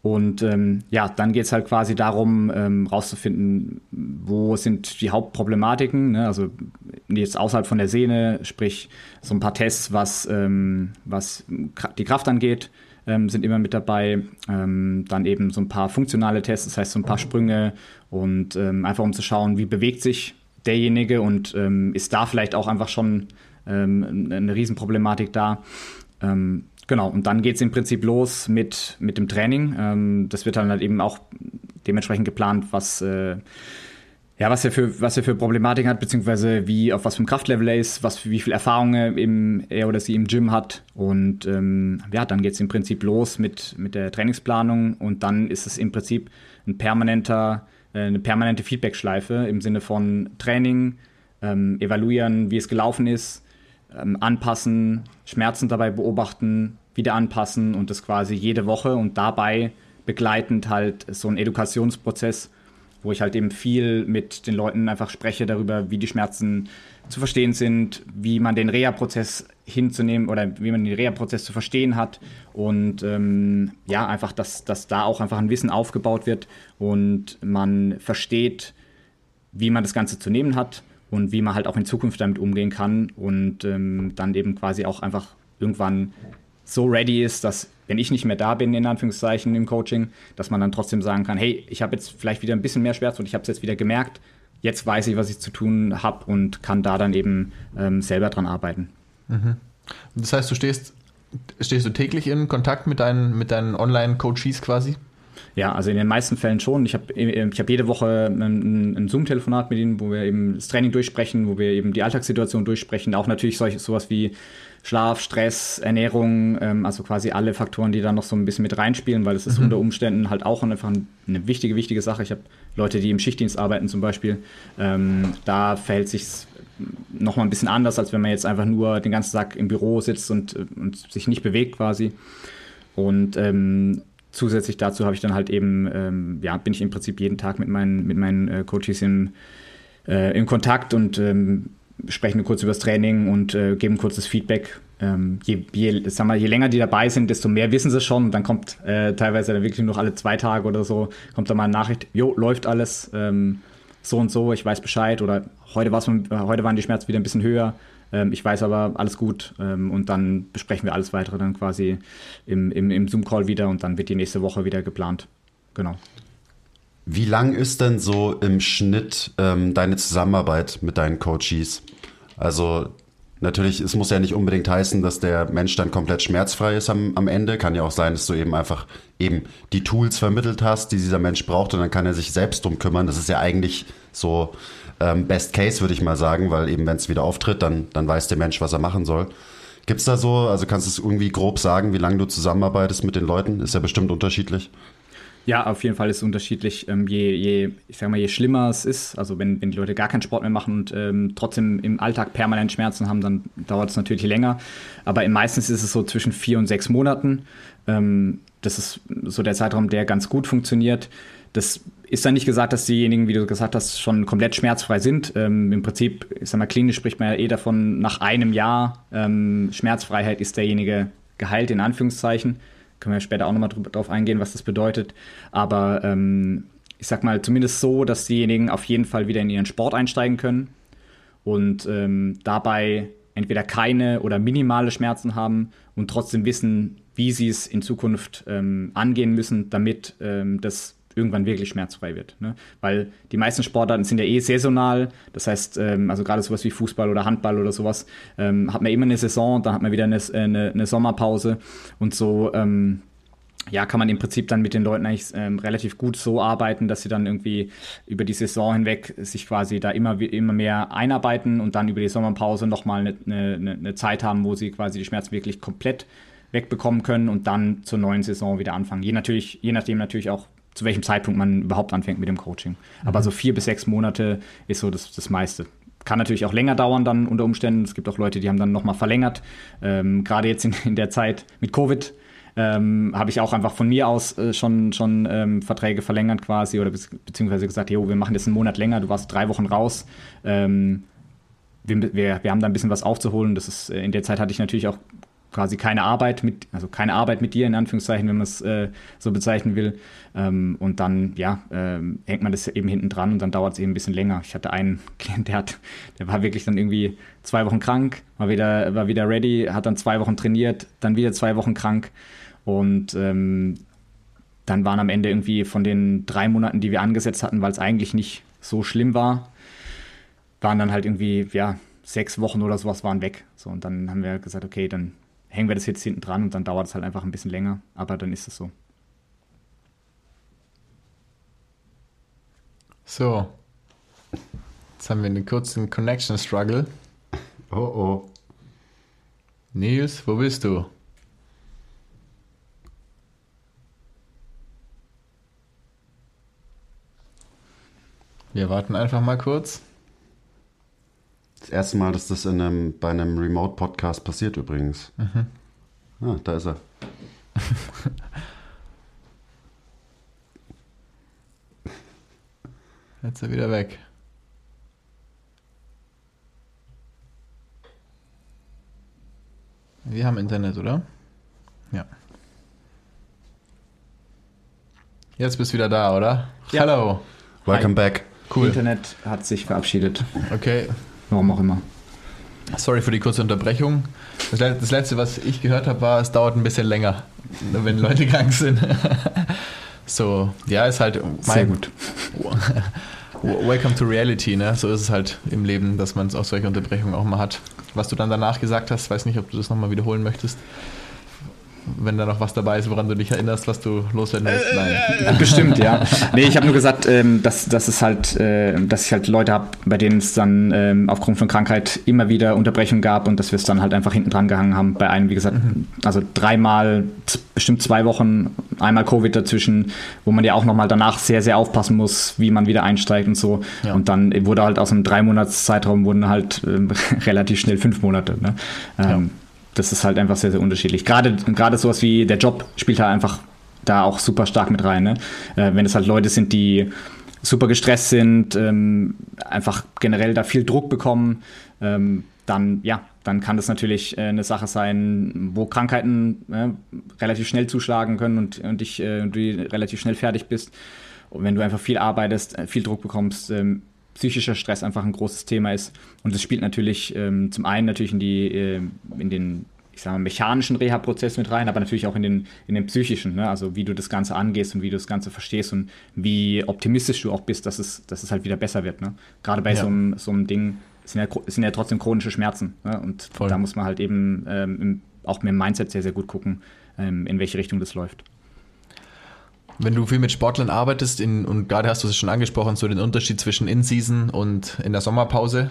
Speaker 1: Und ähm, ja, dann geht es halt quasi darum, ähm, rauszufinden, wo sind die Hauptproblematiken. Ne? Also jetzt außerhalb von der Sehne, sprich so ein paar Tests, was, ähm, was die Kraft angeht, ähm, sind immer mit dabei. Ähm, dann eben so ein paar funktionale Tests, das heißt so ein paar Sprünge und ähm, einfach um zu schauen, wie bewegt sich derjenige und ist da vielleicht auch einfach schon eine Riesenproblematik da. Genau, und dann geht es im Prinzip los mit, mit dem Training. Ähm, das wird dann halt eben auch dementsprechend geplant, was, äh, ja, was er für, was er für Problematik hat, beziehungsweise wie, auf was für ein Kraftlevel er ist, was, wie viel Erfahrung er, im, er oder sie im Gym hat. Und ähm, ja, dann geht es im Prinzip los mit, mit der Trainingsplanung und dann ist es im Prinzip ein permanenter, äh, eine permanente Feedback-Schleife im Sinne von Training, ähm, evaluieren, wie es gelaufen ist, ähm, anpassen, Schmerzen dabei beobachten, wieder anpassen und das quasi jede Woche und dabei begleitend halt so ein Edukationsprozess wo ich halt eben viel mit den Leuten einfach spreche darüber, wie die Schmerzen zu verstehen sind, wie man den Reha-Prozess hinzunehmen oder wie man den Reha-Prozess zu verstehen hat und ähm, ja, einfach, dass, dass da auch einfach ein Wissen aufgebaut wird und man versteht, wie man das Ganze zu nehmen hat und wie man halt auch in Zukunft damit umgehen kann und ähm, dann eben quasi auch einfach irgendwann so ready ist, dass wenn ich nicht mehr da bin, in Anführungszeichen im Coaching, dass man dann trotzdem sagen kann, hey, ich habe jetzt vielleicht wieder ein bisschen mehr Schmerz und ich habe es jetzt wieder gemerkt, jetzt weiß ich, was ich zu tun habe und kann da dann eben ähm, selber dran arbeiten.
Speaker 3: Mhm. Das heißt, du stehst, stehst du täglich in Kontakt mit deinen, mit deinen Online-Coaches quasi?
Speaker 1: Ja, also in den meisten Fällen schon. Ich habe ich hab jede Woche ein, ein Zoom-Telefonat mit ihnen, wo wir eben das Training durchsprechen, wo wir eben die Alltagssituation durchsprechen. Auch natürlich solch, sowas wie Schlaf, Stress, Ernährung, ähm, also quasi alle Faktoren, die da noch so ein bisschen mit reinspielen, weil es ist mhm. unter Umständen halt auch einfach eine wichtige, wichtige Sache. Ich habe Leute, die im Schichtdienst arbeiten zum Beispiel. Ähm, da verhält sich noch mal ein bisschen anders, als wenn man jetzt einfach nur den ganzen Tag im Büro sitzt und, und sich nicht bewegt quasi. Und ähm, zusätzlich dazu habe ich dann halt eben, ähm, ja, bin ich im Prinzip jeden Tag mit meinen, mit meinen äh, Coaches im, äh, in Kontakt und ähm, sprechen kurz über das Training und äh, geben kurzes Feedback. Ähm, je, je, sag mal, je länger die dabei sind, desto mehr wissen sie schon. Dann kommt äh, teilweise dann wirklich noch alle zwei Tage oder so, kommt dann mal eine Nachricht, jo, läuft alles, ähm, so und so, ich weiß Bescheid. Oder heute, war's, heute waren die Schmerzen wieder ein bisschen höher. Ähm, ich weiß aber, alles gut. Ähm, und dann besprechen wir alles weitere dann quasi im, im, im Zoom-Call wieder und dann wird die nächste Woche wieder geplant. Genau.
Speaker 2: Wie lang ist denn so im Schnitt ähm, deine Zusammenarbeit mit deinen Coaches? Also natürlich, es muss ja nicht unbedingt heißen, dass der Mensch dann komplett schmerzfrei ist am, am Ende. Kann ja auch sein, dass du eben einfach eben die Tools vermittelt hast, die dieser Mensch braucht und dann kann er sich selbst drum kümmern. Das ist ja eigentlich so ähm, Best Case, würde ich mal sagen, weil eben wenn es wieder auftritt, dann, dann weiß der Mensch, was er machen soll. Gibt es da so, also kannst du es irgendwie grob sagen, wie lange du zusammenarbeitest mit den Leuten? Ist ja bestimmt unterschiedlich.
Speaker 1: Ja, auf jeden Fall ist es unterschiedlich. Ähm, je, je, ich sag mal, je schlimmer es ist, also wenn, wenn die Leute gar keinen Sport mehr machen und ähm, trotzdem im Alltag permanent Schmerzen haben, dann dauert es natürlich länger. Aber meistens ist es so zwischen vier und sechs Monaten. Ähm, das ist so der Zeitraum, der ganz gut funktioniert. Das ist dann nicht gesagt, dass diejenigen, wie du gesagt hast, schon komplett schmerzfrei sind. Ähm, Im Prinzip, ich sag mal, klinisch spricht man ja eh davon, nach einem Jahr ähm, Schmerzfreiheit ist derjenige geheilt, in Anführungszeichen. Können wir später auch nochmal drauf eingehen, was das bedeutet. Aber ähm, ich sag mal, zumindest so, dass diejenigen auf jeden Fall wieder in ihren Sport einsteigen können und ähm, dabei entweder keine oder minimale Schmerzen haben und trotzdem wissen, wie sie es in Zukunft ähm, angehen müssen, damit ähm, das irgendwann wirklich schmerzfrei wird. Ne? Weil die meisten Sportarten sind ja eh saisonal. Das heißt, ähm, also gerade sowas wie Fußball oder Handball oder sowas, ähm, hat man immer eine Saison, dann hat man wieder eine, eine, eine Sommerpause und so. Ähm, ja, kann man im Prinzip dann mit den Leuten eigentlich ähm, relativ gut so arbeiten, dass sie dann irgendwie über die Saison hinweg sich quasi da immer, immer mehr einarbeiten und dann über die Sommerpause nochmal eine, eine, eine Zeit haben, wo sie quasi die Schmerzen wirklich komplett wegbekommen können und dann zur neuen Saison wieder anfangen. Je, natürlich, je nachdem natürlich auch, zu welchem Zeitpunkt man überhaupt anfängt mit dem Coaching. Aber mhm. so vier bis sechs Monate ist so das, das meiste. Kann natürlich auch länger dauern dann unter Umständen. Es gibt auch Leute, die haben dann nochmal verlängert. Ähm, Gerade jetzt in, in, der Zeit mit Covid ähm, habe ich auch einfach von mir aus äh, schon, schon ähm, Verträge verlängert quasi oder beziehungsweise gesagt, jo, wir machen das einen Monat länger, du warst drei Wochen raus. Ähm, wir, wir, wir, haben da ein bisschen was aufzuholen. Das ist, äh, in der Zeit hatte ich natürlich auch quasi keine Arbeit mit, also keine Arbeit mit dir in Anführungszeichen, wenn man es äh, so bezeichnen will. Ähm, und dann, ja, ähm, hängt man das eben hinten dran und dann dauert es eben ein bisschen länger. Ich hatte einen Klient, der hat, der war wirklich dann irgendwie zwei Wochen krank, war wieder, war wieder ready, hat dann zwei Wochen trainiert, dann wieder zwei Wochen krank und ähm, dann waren am Ende irgendwie von den drei Monaten, die wir angesetzt hatten, weil es eigentlich nicht so schlimm war, waren dann halt irgendwie, ja, sechs Wochen oder sowas waren weg. So, und dann haben wir gesagt, okay, dann hängen wir das jetzt hinten dran und dann dauert es halt einfach ein bisschen länger, aber dann ist es so.
Speaker 3: So. Jetzt haben wir einen kurzen Connection Struggle.
Speaker 2: Oh oh.
Speaker 3: Nils, wo bist du? Wir warten einfach mal kurz.
Speaker 2: Das erste Mal, dass das in einem, bei einem Remote-Podcast passiert übrigens. Ah, da ist er.
Speaker 3: Jetzt ist er wieder weg. Wir haben Internet, oder? Ja. Jetzt bist du wieder da, oder?
Speaker 1: Ja.
Speaker 3: Hallo.
Speaker 2: Welcome back.
Speaker 3: Cool.
Speaker 1: Internet hat sich verabschiedet.
Speaker 3: Okay.
Speaker 1: Warum auch immer.
Speaker 3: Sorry für die kurze Unterbrechung. Das, das letzte, was ich gehört habe, war, es dauert ein bisschen länger, wenn Leute krank sind. so, ja, ist halt.
Speaker 1: Sehr gut.
Speaker 3: Welcome to reality, ne? So ist es halt im Leben, dass man auch solche Unterbrechungen auch mal hat. Was du dann danach gesagt hast, weiß nicht, ob du das nochmal wiederholen möchtest. Wenn da noch was dabei ist, woran du dich erinnerst, was du loswerden willst. Nein.
Speaker 1: Bestimmt, ja. Nee, ich habe nur gesagt, ähm, dass, dass es halt, äh, dass ich halt Leute habe, bei denen es dann ähm, aufgrund von Krankheit immer wieder Unterbrechungen gab und dass wir es dann halt einfach hinten dran gehangen haben. Bei einem, wie gesagt, also dreimal, bestimmt zwei Wochen, einmal Covid dazwischen, wo man ja auch nochmal danach sehr, sehr aufpassen muss, wie man wieder einsteigt und so.
Speaker 3: Ja.
Speaker 1: Und dann wurde halt aus einem drei Monats Zeitraum wurden halt ähm, relativ schnell fünf Monate. Ne? Ähm, Das ist halt einfach sehr, sehr unterschiedlich. Gerade, gerade sowas wie der Job spielt halt einfach da auch super stark mit rein. Ne? Äh, wenn es halt Leute sind, die super gestresst sind, ähm, einfach generell da viel Druck bekommen, ähm, dann ja, dann kann das natürlich äh, eine Sache sein, wo Krankheiten äh, relativ schnell zuschlagen können und, und dich, äh, du relativ schnell fertig bist. Und wenn du einfach viel arbeitest, äh, viel Druck bekommst, ähm, psychischer Stress einfach ein großes Thema ist. Und das spielt natürlich ähm, zum einen natürlich in die, äh, in den, ich sag mal, mechanischen Reha-Prozess mit rein, aber natürlich auch in den, in den psychischen, ne? also wie du das Ganze angehst und wie du das Ganze verstehst und wie optimistisch du auch bist, dass es, dass es halt wieder besser wird. Ne? Gerade bei
Speaker 3: Ja.
Speaker 1: so, einem, so einem Ding sind ja, sind ja trotzdem chronische Schmerzen. Ne? Und
Speaker 3: Voll.
Speaker 1: da muss man halt eben ähm, im, auch mit dem Mindset sehr, sehr gut gucken, ähm, in welche Richtung das läuft.
Speaker 3: Wenn du viel mit Sportlern arbeitest, in, und gerade hast du es schon angesprochen, so den Unterschied zwischen In-Season und in der Sommerpause,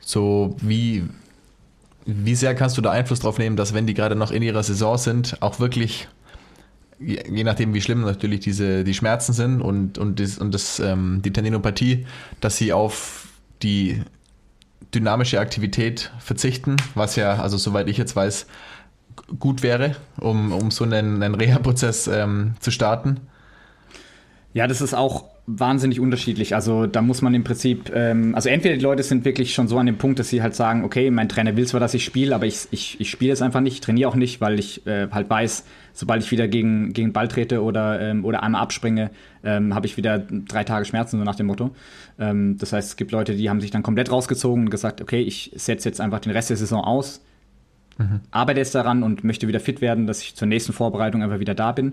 Speaker 3: so wie, wie sehr kannst du da Einfluss drauf nehmen, dass wenn die gerade noch in ihrer Saison sind, auch wirklich, je, nachdem wie schlimm natürlich diese, die Schmerzen sind und, und, das, und das, ähm, die Tendinopathie, dass sie auf die dynamische Aktivität verzichten, was ja, also soweit ich jetzt weiß, gut wäre, um, um so einen, einen Reha-Prozess ähm, zu starten.
Speaker 1: Ja, das ist auch wahnsinnig unterschiedlich. Also da muss man im Prinzip, ähm, also entweder die Leute sind wirklich schon so an dem Punkt, dass sie halt sagen, okay, mein Trainer will zwar, dass ich spiele, aber ich, ich, ich spiele es einfach nicht, trainiere auch nicht, weil ich äh, halt weiß, sobald ich wieder gegen, gegen Ball trete oder, ähm, oder einmal abspringe, ähm, habe ich wieder drei Tage Schmerzen, so nach dem Motto. Ähm, das heißt, es gibt Leute, die haben sich dann komplett rausgezogen und gesagt, okay, ich setze jetzt einfach den Rest der Saison aus, arbeite jetzt daran und möchte wieder fit werden, dass ich zur nächsten Vorbereitung einfach wieder da bin.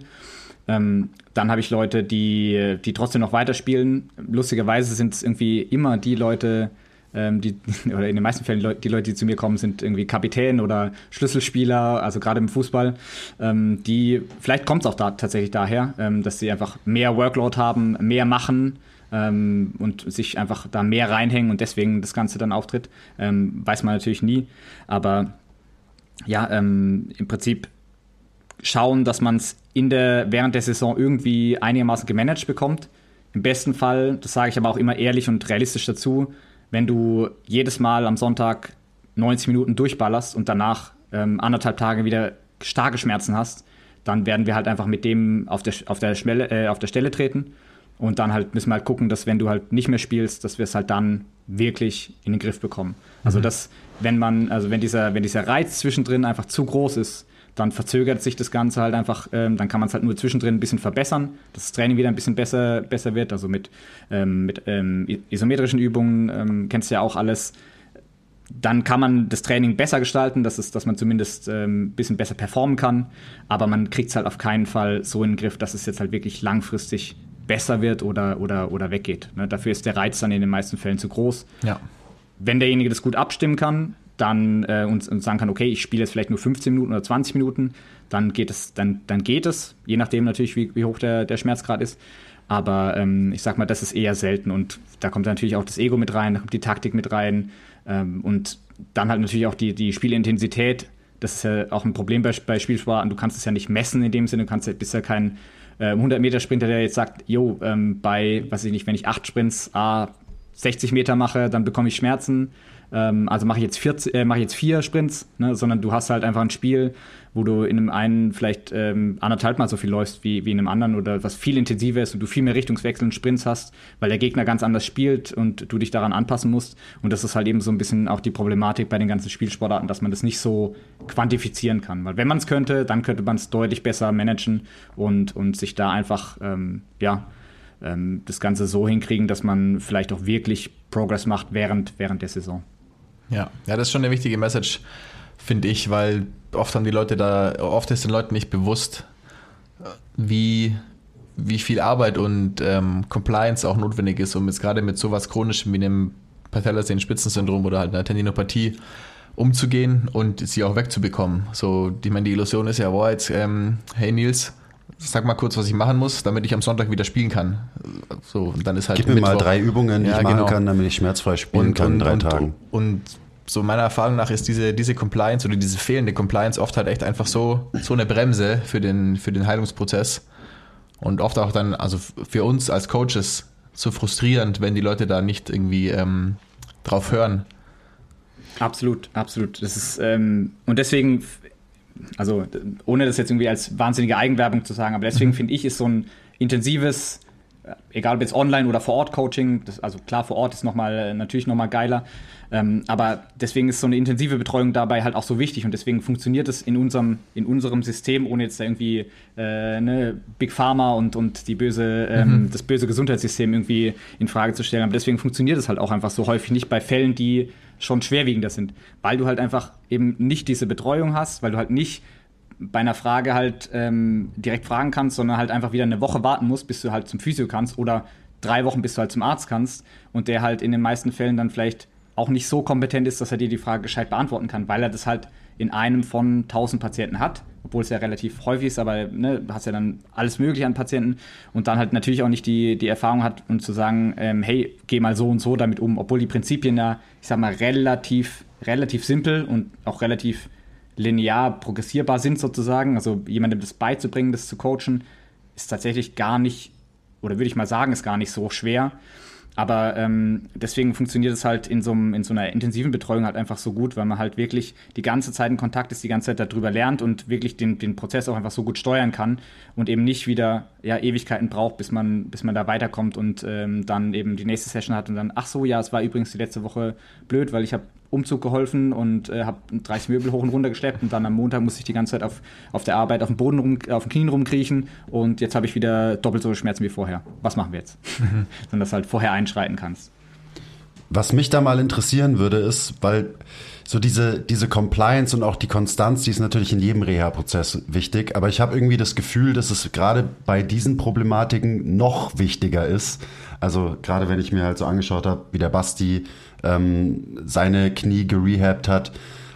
Speaker 1: Ähm, dann habe ich Leute, die, die trotzdem noch weiterspielen. Lustigerweise sind es irgendwie immer die Leute, ähm, die, oder in den meisten Fällen die Leute, die Leute, die zu mir kommen, sind irgendwie Kapitän oder Schlüsselspieler, also gerade im Fußball. Ähm, die, vielleicht kommt es auch da tatsächlich daher, ähm, dass sie einfach mehr Workload haben, mehr machen ähm, und sich einfach da mehr reinhängen und deswegen das Ganze dann auftritt. Ähm, weiß man natürlich nie. Aber ja, ähm, im Prinzip schauen, dass man es während der Saison irgendwie einigermaßen gemanagt bekommt. Im besten Fall, das sage ich aber auch immer ehrlich und realistisch dazu, wenn du jedes Mal am Sonntag 90 Minuten durchballerst und danach ähm, anderthalb Tage wieder starke Schmerzen hast, dann werden wir halt einfach mit dem auf der, auf der, Schmelle, äh, auf der Stelle treten. Und dann halt müssen wir halt gucken, dass wenn du halt nicht mehr spielst, dass wir es halt dann wirklich in den Griff bekommen. Also dass, wenn man, also wenn dieser, wenn dieser Reiz zwischendrin einfach zu groß ist, dann verzögert sich das Ganze halt einfach, ähm, dann kann man es halt nur zwischendrin ein bisschen verbessern, dass das Training wieder ein bisschen besser, besser wird, also mit, ähm, mit ähm, isometrischen Übungen, ähm, kennst du ja auch alles. Dann kann man das Training besser gestalten, dass, es, dass man zumindest ähm, ein bisschen besser performen kann, aber man kriegt es halt auf keinen Fall so in den Griff, dass es jetzt halt wirklich langfristig besser wird oder, oder, oder weggeht. Ne? Dafür ist der Reiz dann in den meisten Fällen zu groß
Speaker 3: Ja.
Speaker 1: wenn derjenige das gut abstimmen kann, dann äh, und, und sagen kann, okay, ich spiele jetzt vielleicht nur 15 Minuten oder 20 Minuten, dann geht es, dann, dann geht es, je nachdem natürlich, wie, wie hoch der, der Schmerzgrad ist. Aber ähm, ich sag mal, das ist eher selten und da kommt natürlich auch das Ego mit rein, da kommt die Taktik mit rein ähm, und dann halt natürlich auch die, die Spielintensität. Das ist ja auch ein Problem bei, bei Spielsprachen. Du kannst es ja nicht messen in dem Sinne, du kannst ja, bist ja kein äh, 100-Meter-Sprinter, der jetzt sagt, jo, ähm, bei, weiß ich nicht, wenn ich acht Sprints, A, 60 Meter mache, dann bekomme ich Schmerzen. Ähm, also mache ich jetzt, 40, äh, Sprints, ne, sondern du hast halt einfach ein Spiel, wo du in einem einen vielleicht ähm, anderthalb Mal so viel läufst wie, wie in einem anderen oder was viel intensiver ist und du viel mehr Richtungswechsel und Sprints hast, weil der Gegner ganz anders spielt und du dich daran anpassen musst. Und das ist halt eben so ein bisschen auch die Problematik bei den ganzen Spielsportarten, dass man das nicht so quantifizieren kann. Weil wenn man es könnte, dann könnte man es deutlich besser managen und, und sich da einfach, ähm, ja, ähm, das Ganze so hinkriegen, dass man vielleicht auch wirklich Progress macht während, während der Saison.
Speaker 3: Ja, ja, das ist schon eine wichtige Message, finde ich, weil oft haben die Leute da, oft ist den Leuten nicht bewusst, wie, wie viel Arbeit und ähm, Compliance auch notwendig ist, um jetzt gerade mit sowas Chronischem wie einem Patellasehnen-Spitzensyndrom oder halt einer Tendinopathie umzugehen und sie auch wegzubekommen. So, ich meine, die Illusion ist ja, boah, jetzt, ähm, hey Nils, sag mal kurz, was ich machen muss, damit ich am Sonntag wieder spielen kann.
Speaker 2: So, und dann ist halt Gib mir Mittwoch. mal drei Übungen, die ja, ich machen genau. kann, damit ich schmerzfrei spielen und, kann in drei
Speaker 3: und,
Speaker 2: Tagen.
Speaker 3: Und so meiner Erfahrung nach ist diese, diese Compliance oder diese fehlende Compliance oft halt echt einfach so, so eine Bremse für den, für den Heilungsprozess. Und oft auch dann, also für uns als Coaches so frustrierend, wenn die Leute da nicht irgendwie ähm, drauf hören.
Speaker 1: Absolut, absolut. Das ist, ähm, und deswegen also ohne das jetzt irgendwie als wahnsinnige Eigenwerbung zu sagen, aber deswegen mhm. finde ich, ist so ein intensives, egal ob jetzt online oder vor Ort Coaching, das, also klar, vor Ort ist noch mal, äh, natürlich nochmal geiler, ähm, aber deswegen ist so eine intensive Betreuung dabei halt auch so wichtig und deswegen funktioniert es in unserem, in unserem System, ohne jetzt irgendwie äh, ne, Big Pharma und, und die böse, ähm, mhm. das böse Gesundheitssystem irgendwie in Frage zu stellen. Aber deswegen funktioniert es halt auch einfach so häufig nicht bei Fällen, die schon schwerwiegender sind, weil du halt einfach eben nicht diese Betreuung hast, weil du halt nicht bei einer Frage halt ähm, direkt fragen kannst, sondern halt einfach wieder eine Woche warten musst, bis du halt zum Physio kannst oder drei Wochen, bis du halt zum Arzt kannst und der halt in den meisten Fällen dann vielleicht auch nicht so kompetent ist, dass er dir die Frage gescheit beantworten kann, weil er das halt in einem von 1000 Patienten hat, obwohl es ja relativ häufig ist, aber ne, hast ja dann alles Mögliche an Patienten und dann halt natürlich auch nicht die, die Erfahrung hat, um zu sagen, ähm, hey, geh mal so und so damit um, obwohl die Prinzipien ja, ich sag mal, relativ, relativ simpel und auch relativ linear progressierbar sind sozusagen. Also jemandem das beizubringen, das zu coachen, ist tatsächlich gar nicht, oder würde ich mal sagen, ist gar nicht so schwer. Aber ähm, deswegen funktioniert es halt in so, in so einer intensiven Betreuung halt einfach so gut, weil man halt wirklich die ganze Zeit in Kontakt ist, die ganze Zeit darüber lernt und wirklich den, den Prozess auch einfach so gut steuern kann und eben nicht wieder ja, Ewigkeiten braucht, bis man, bis man da weiterkommt und ähm, dann eben die nächste Session hat und dann, ach so, ja, es war übrigens die letzte Woche blöd, weil ich habe Umzug geholfen und äh, habe 30 Möbel hoch und runter geschleppt und dann am Montag musste ich die ganze Zeit auf, auf der Arbeit auf dem Boden rum, auf den Knien rumkriechen und jetzt habe ich wieder doppelt so Schmerzen wie vorher. Was machen wir jetzt? Mhm. Sondern dass du halt vorher einschreiten kannst.
Speaker 2: Was mich da mal interessieren würde, ist, weil so diese, diese Compliance und auch die Konstanz, die ist natürlich in jedem Reha-Prozess wichtig, aber ich habe irgendwie das Gefühl, dass es gerade bei diesen Problematiken noch wichtiger ist. Also gerade wenn ich mir halt so angeschaut habe, wie der Basti ähm, seine Knie gerehabt hat,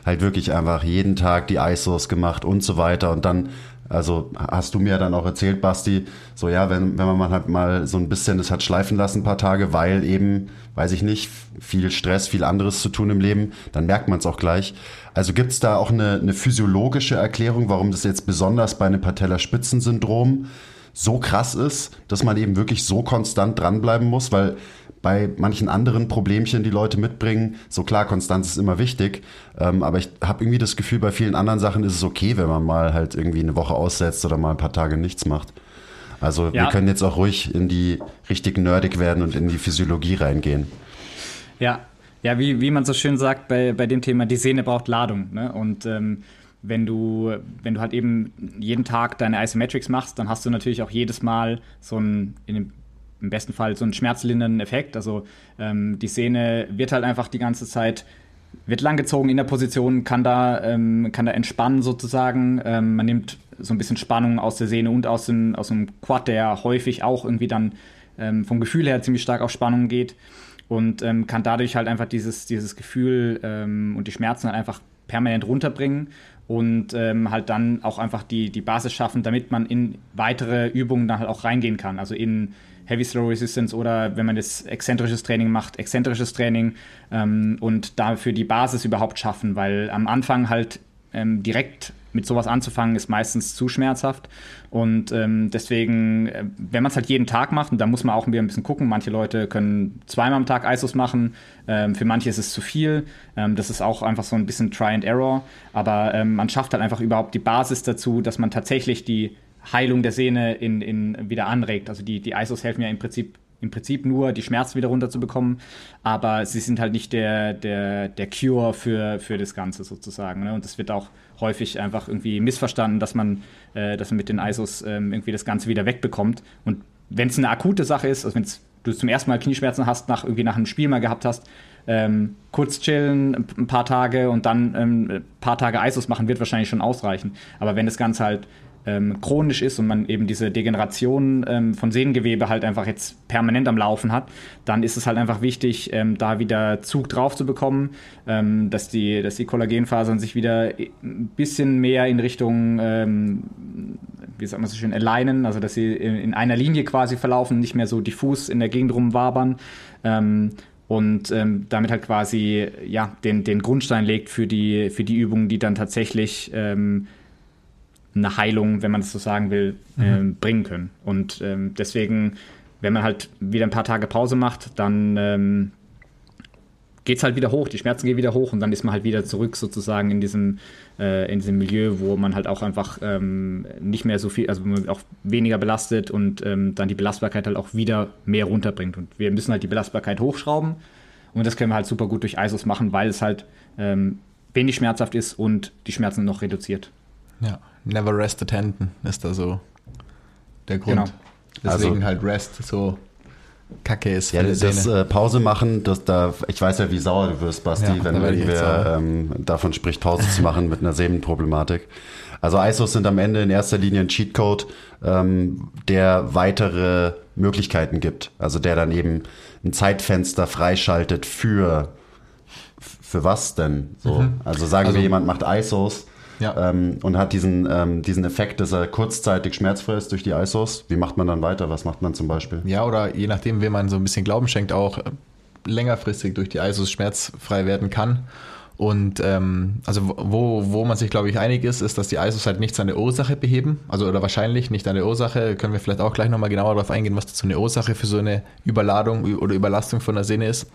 Speaker 2: halt wirklich einfach jeden Tag die ISOs gemacht und so weiter und dann also hast du mir dann auch erzählt, Basti, so ja, wenn, wenn man halt mal so ein bisschen das hat schleifen lassen, ein paar Tage, weil eben, weiß ich nicht, viel Stress, viel anderes zu tun im Leben, dann merkt man es auch gleich. Also gibt es da auch eine, eine physiologische Erklärung, warum das jetzt besonders bei einem Patellaspitzensyndrom so krass ist, dass man eben wirklich so konstant dranbleiben muss, weil bei manchen anderen Problemchen, die Leute mitbringen, so klar, Konstanz ist immer wichtig, ähm, aber ich habe irgendwie das Gefühl, bei vielen anderen Sachen ist es okay, wenn man mal halt irgendwie eine Woche aussetzt oder mal ein paar Tage nichts macht. Also ja. wir können jetzt auch ruhig in die richtig nerdig werden und in die Physiologie reingehen.
Speaker 1: Ja, ja, wie, wie man so schön sagt bei, bei dem Thema, die Sehne braucht Ladung. Ne? Und ähm, wenn du, wenn du halt eben jeden Tag deine Isometrics machst, dann hast du natürlich auch jedes Mal so ein, in dem im besten Fall so einen schmerzlindernden Effekt. Also ähm, die Sehne wird halt einfach die ganze Zeit wird langgezogen in der Position, kann da, ähm, kann da entspannen sozusagen. Ähm, man nimmt so ein bisschen Spannung aus der Sehne und aus dem, aus dem Quad, der häufig auch irgendwie dann ähm, vom Gefühl her ziemlich stark auf Spannung geht und ähm, kann dadurch halt einfach dieses, dieses Gefühl ähm, und die Schmerzen halt einfach permanent runterbringen und ähm, halt dann auch einfach die, die Basis schaffen, damit man in weitere Übungen dann halt auch reingehen kann. Also in Heavy Slow Resistance oder wenn man jetzt exzentrisches Training macht, exzentrisches Training ähm, und dafür die Basis überhaupt schaffen, weil am Anfang halt ähm, direkt mit sowas anzufangen, ist meistens zu schmerzhaft. Und ähm, deswegen, äh, wenn man es halt jeden Tag macht, und da muss man auch ein bisschen gucken, manche Leute können zweimal am Tag ISOs machen, ähm, für manche ist es zu viel. Ähm, das ist auch einfach so ein bisschen Try and Error. Aber ähm, man schafft halt einfach überhaupt die Basis dazu, dass man tatsächlich die Heilung der Sehne in, in wieder anregt. Also die, die ISOs helfen ja im Prinzip im Prinzip nur die Schmerzen wieder runterzubekommen, aber sie sind halt nicht der, der, der Cure für, für das Ganze sozusagen. Ne? Und das wird auch häufig einfach irgendwie missverstanden, dass man, äh, dass man mit den ISOs ähm, irgendwie das Ganze wieder wegbekommt. Und wenn es eine akute Sache ist, also wenn du zum ersten Mal Knieschmerzen hast, nach irgendwie nach einem Spiel mal gehabt hast, ähm, kurz chillen, ein paar Tage und dann ähm, ein paar Tage ISOs machen, wird wahrscheinlich schon ausreichen. Aber wenn das Ganze halt ähm, chronisch ist und man eben diese Degeneration ähm, von Sehnengewebe halt einfach jetzt permanent am Laufen hat, dann ist es halt einfach wichtig, ähm, da wieder Zug drauf zu bekommen, ähm, dass, die, dass die Kollagenfasern sich wieder ein bisschen mehr in Richtung, ähm, wie sagt man so schön, alignen, also dass sie in, in, einer Linie quasi verlaufen, nicht mehr so diffus in der Gegend rumwabern ähm, und ähm, damit halt quasi ja, den, den Grundstein legt für die, für die Übungen, die dann tatsächlich ähm, eine Heilung, wenn man das so sagen will, mhm. ähm, bringen können. Und ähm, deswegen, wenn man halt wieder ein paar Tage Pause macht, dann ähm, geht es halt wieder hoch, die Schmerzen gehen wieder hoch und dann ist man halt wieder zurück sozusagen in diesem, äh, in diesem Milieu, wo man halt auch einfach ähm, nicht mehr so viel, also auch weniger belastet und ähm, dann die Belastbarkeit halt auch wieder mehr runterbringt. Und wir müssen halt die Belastbarkeit hochschrauben und das können wir halt super gut durch ISOs machen, weil es halt ähm, wenig schmerzhaft ist und die Schmerzen noch reduziert.
Speaker 3: Ja, never rest attenden ist da so der Grund. Genau. Deswegen also, halt Rest so kacke ist.
Speaker 2: Ja, das äh, Pause machen, das, da, ich weiß ja, wie sauer du wirst, Basti, ja, wenn, wir ähm, davon spricht, Pause zu machen mit einer Sehnenproblematik. Also ISOs sind am Ende in erster Linie ein Cheatcode, ähm, der weitere Möglichkeiten gibt. Also der dann eben ein Zeitfenster freischaltet für für was denn? So. Mhm. Also sagen also, wir, jemand macht ISOs ja. ähm, und hat diesen, ähm, diesen Effekt, dass er kurzzeitig schmerzfrei ist durch die ISOs. Wie macht man dann weiter? Was macht man zum Beispiel?
Speaker 3: Ja, oder je nachdem, wem man so ein bisschen Glauben schenkt, auch äh, längerfristig durch die ISOs schmerzfrei werden kann. Und ähm, also wo, wo man sich, glaube ich, einig ist, ist, dass die ISOs halt nicht seine Ursache beheben. Also oder wahrscheinlich nicht eine Ursache. Können wir vielleicht auch gleich nochmal genauer darauf eingehen, was so eine Ursache für so eine Überladung oder Überlastung von der Sehne ist.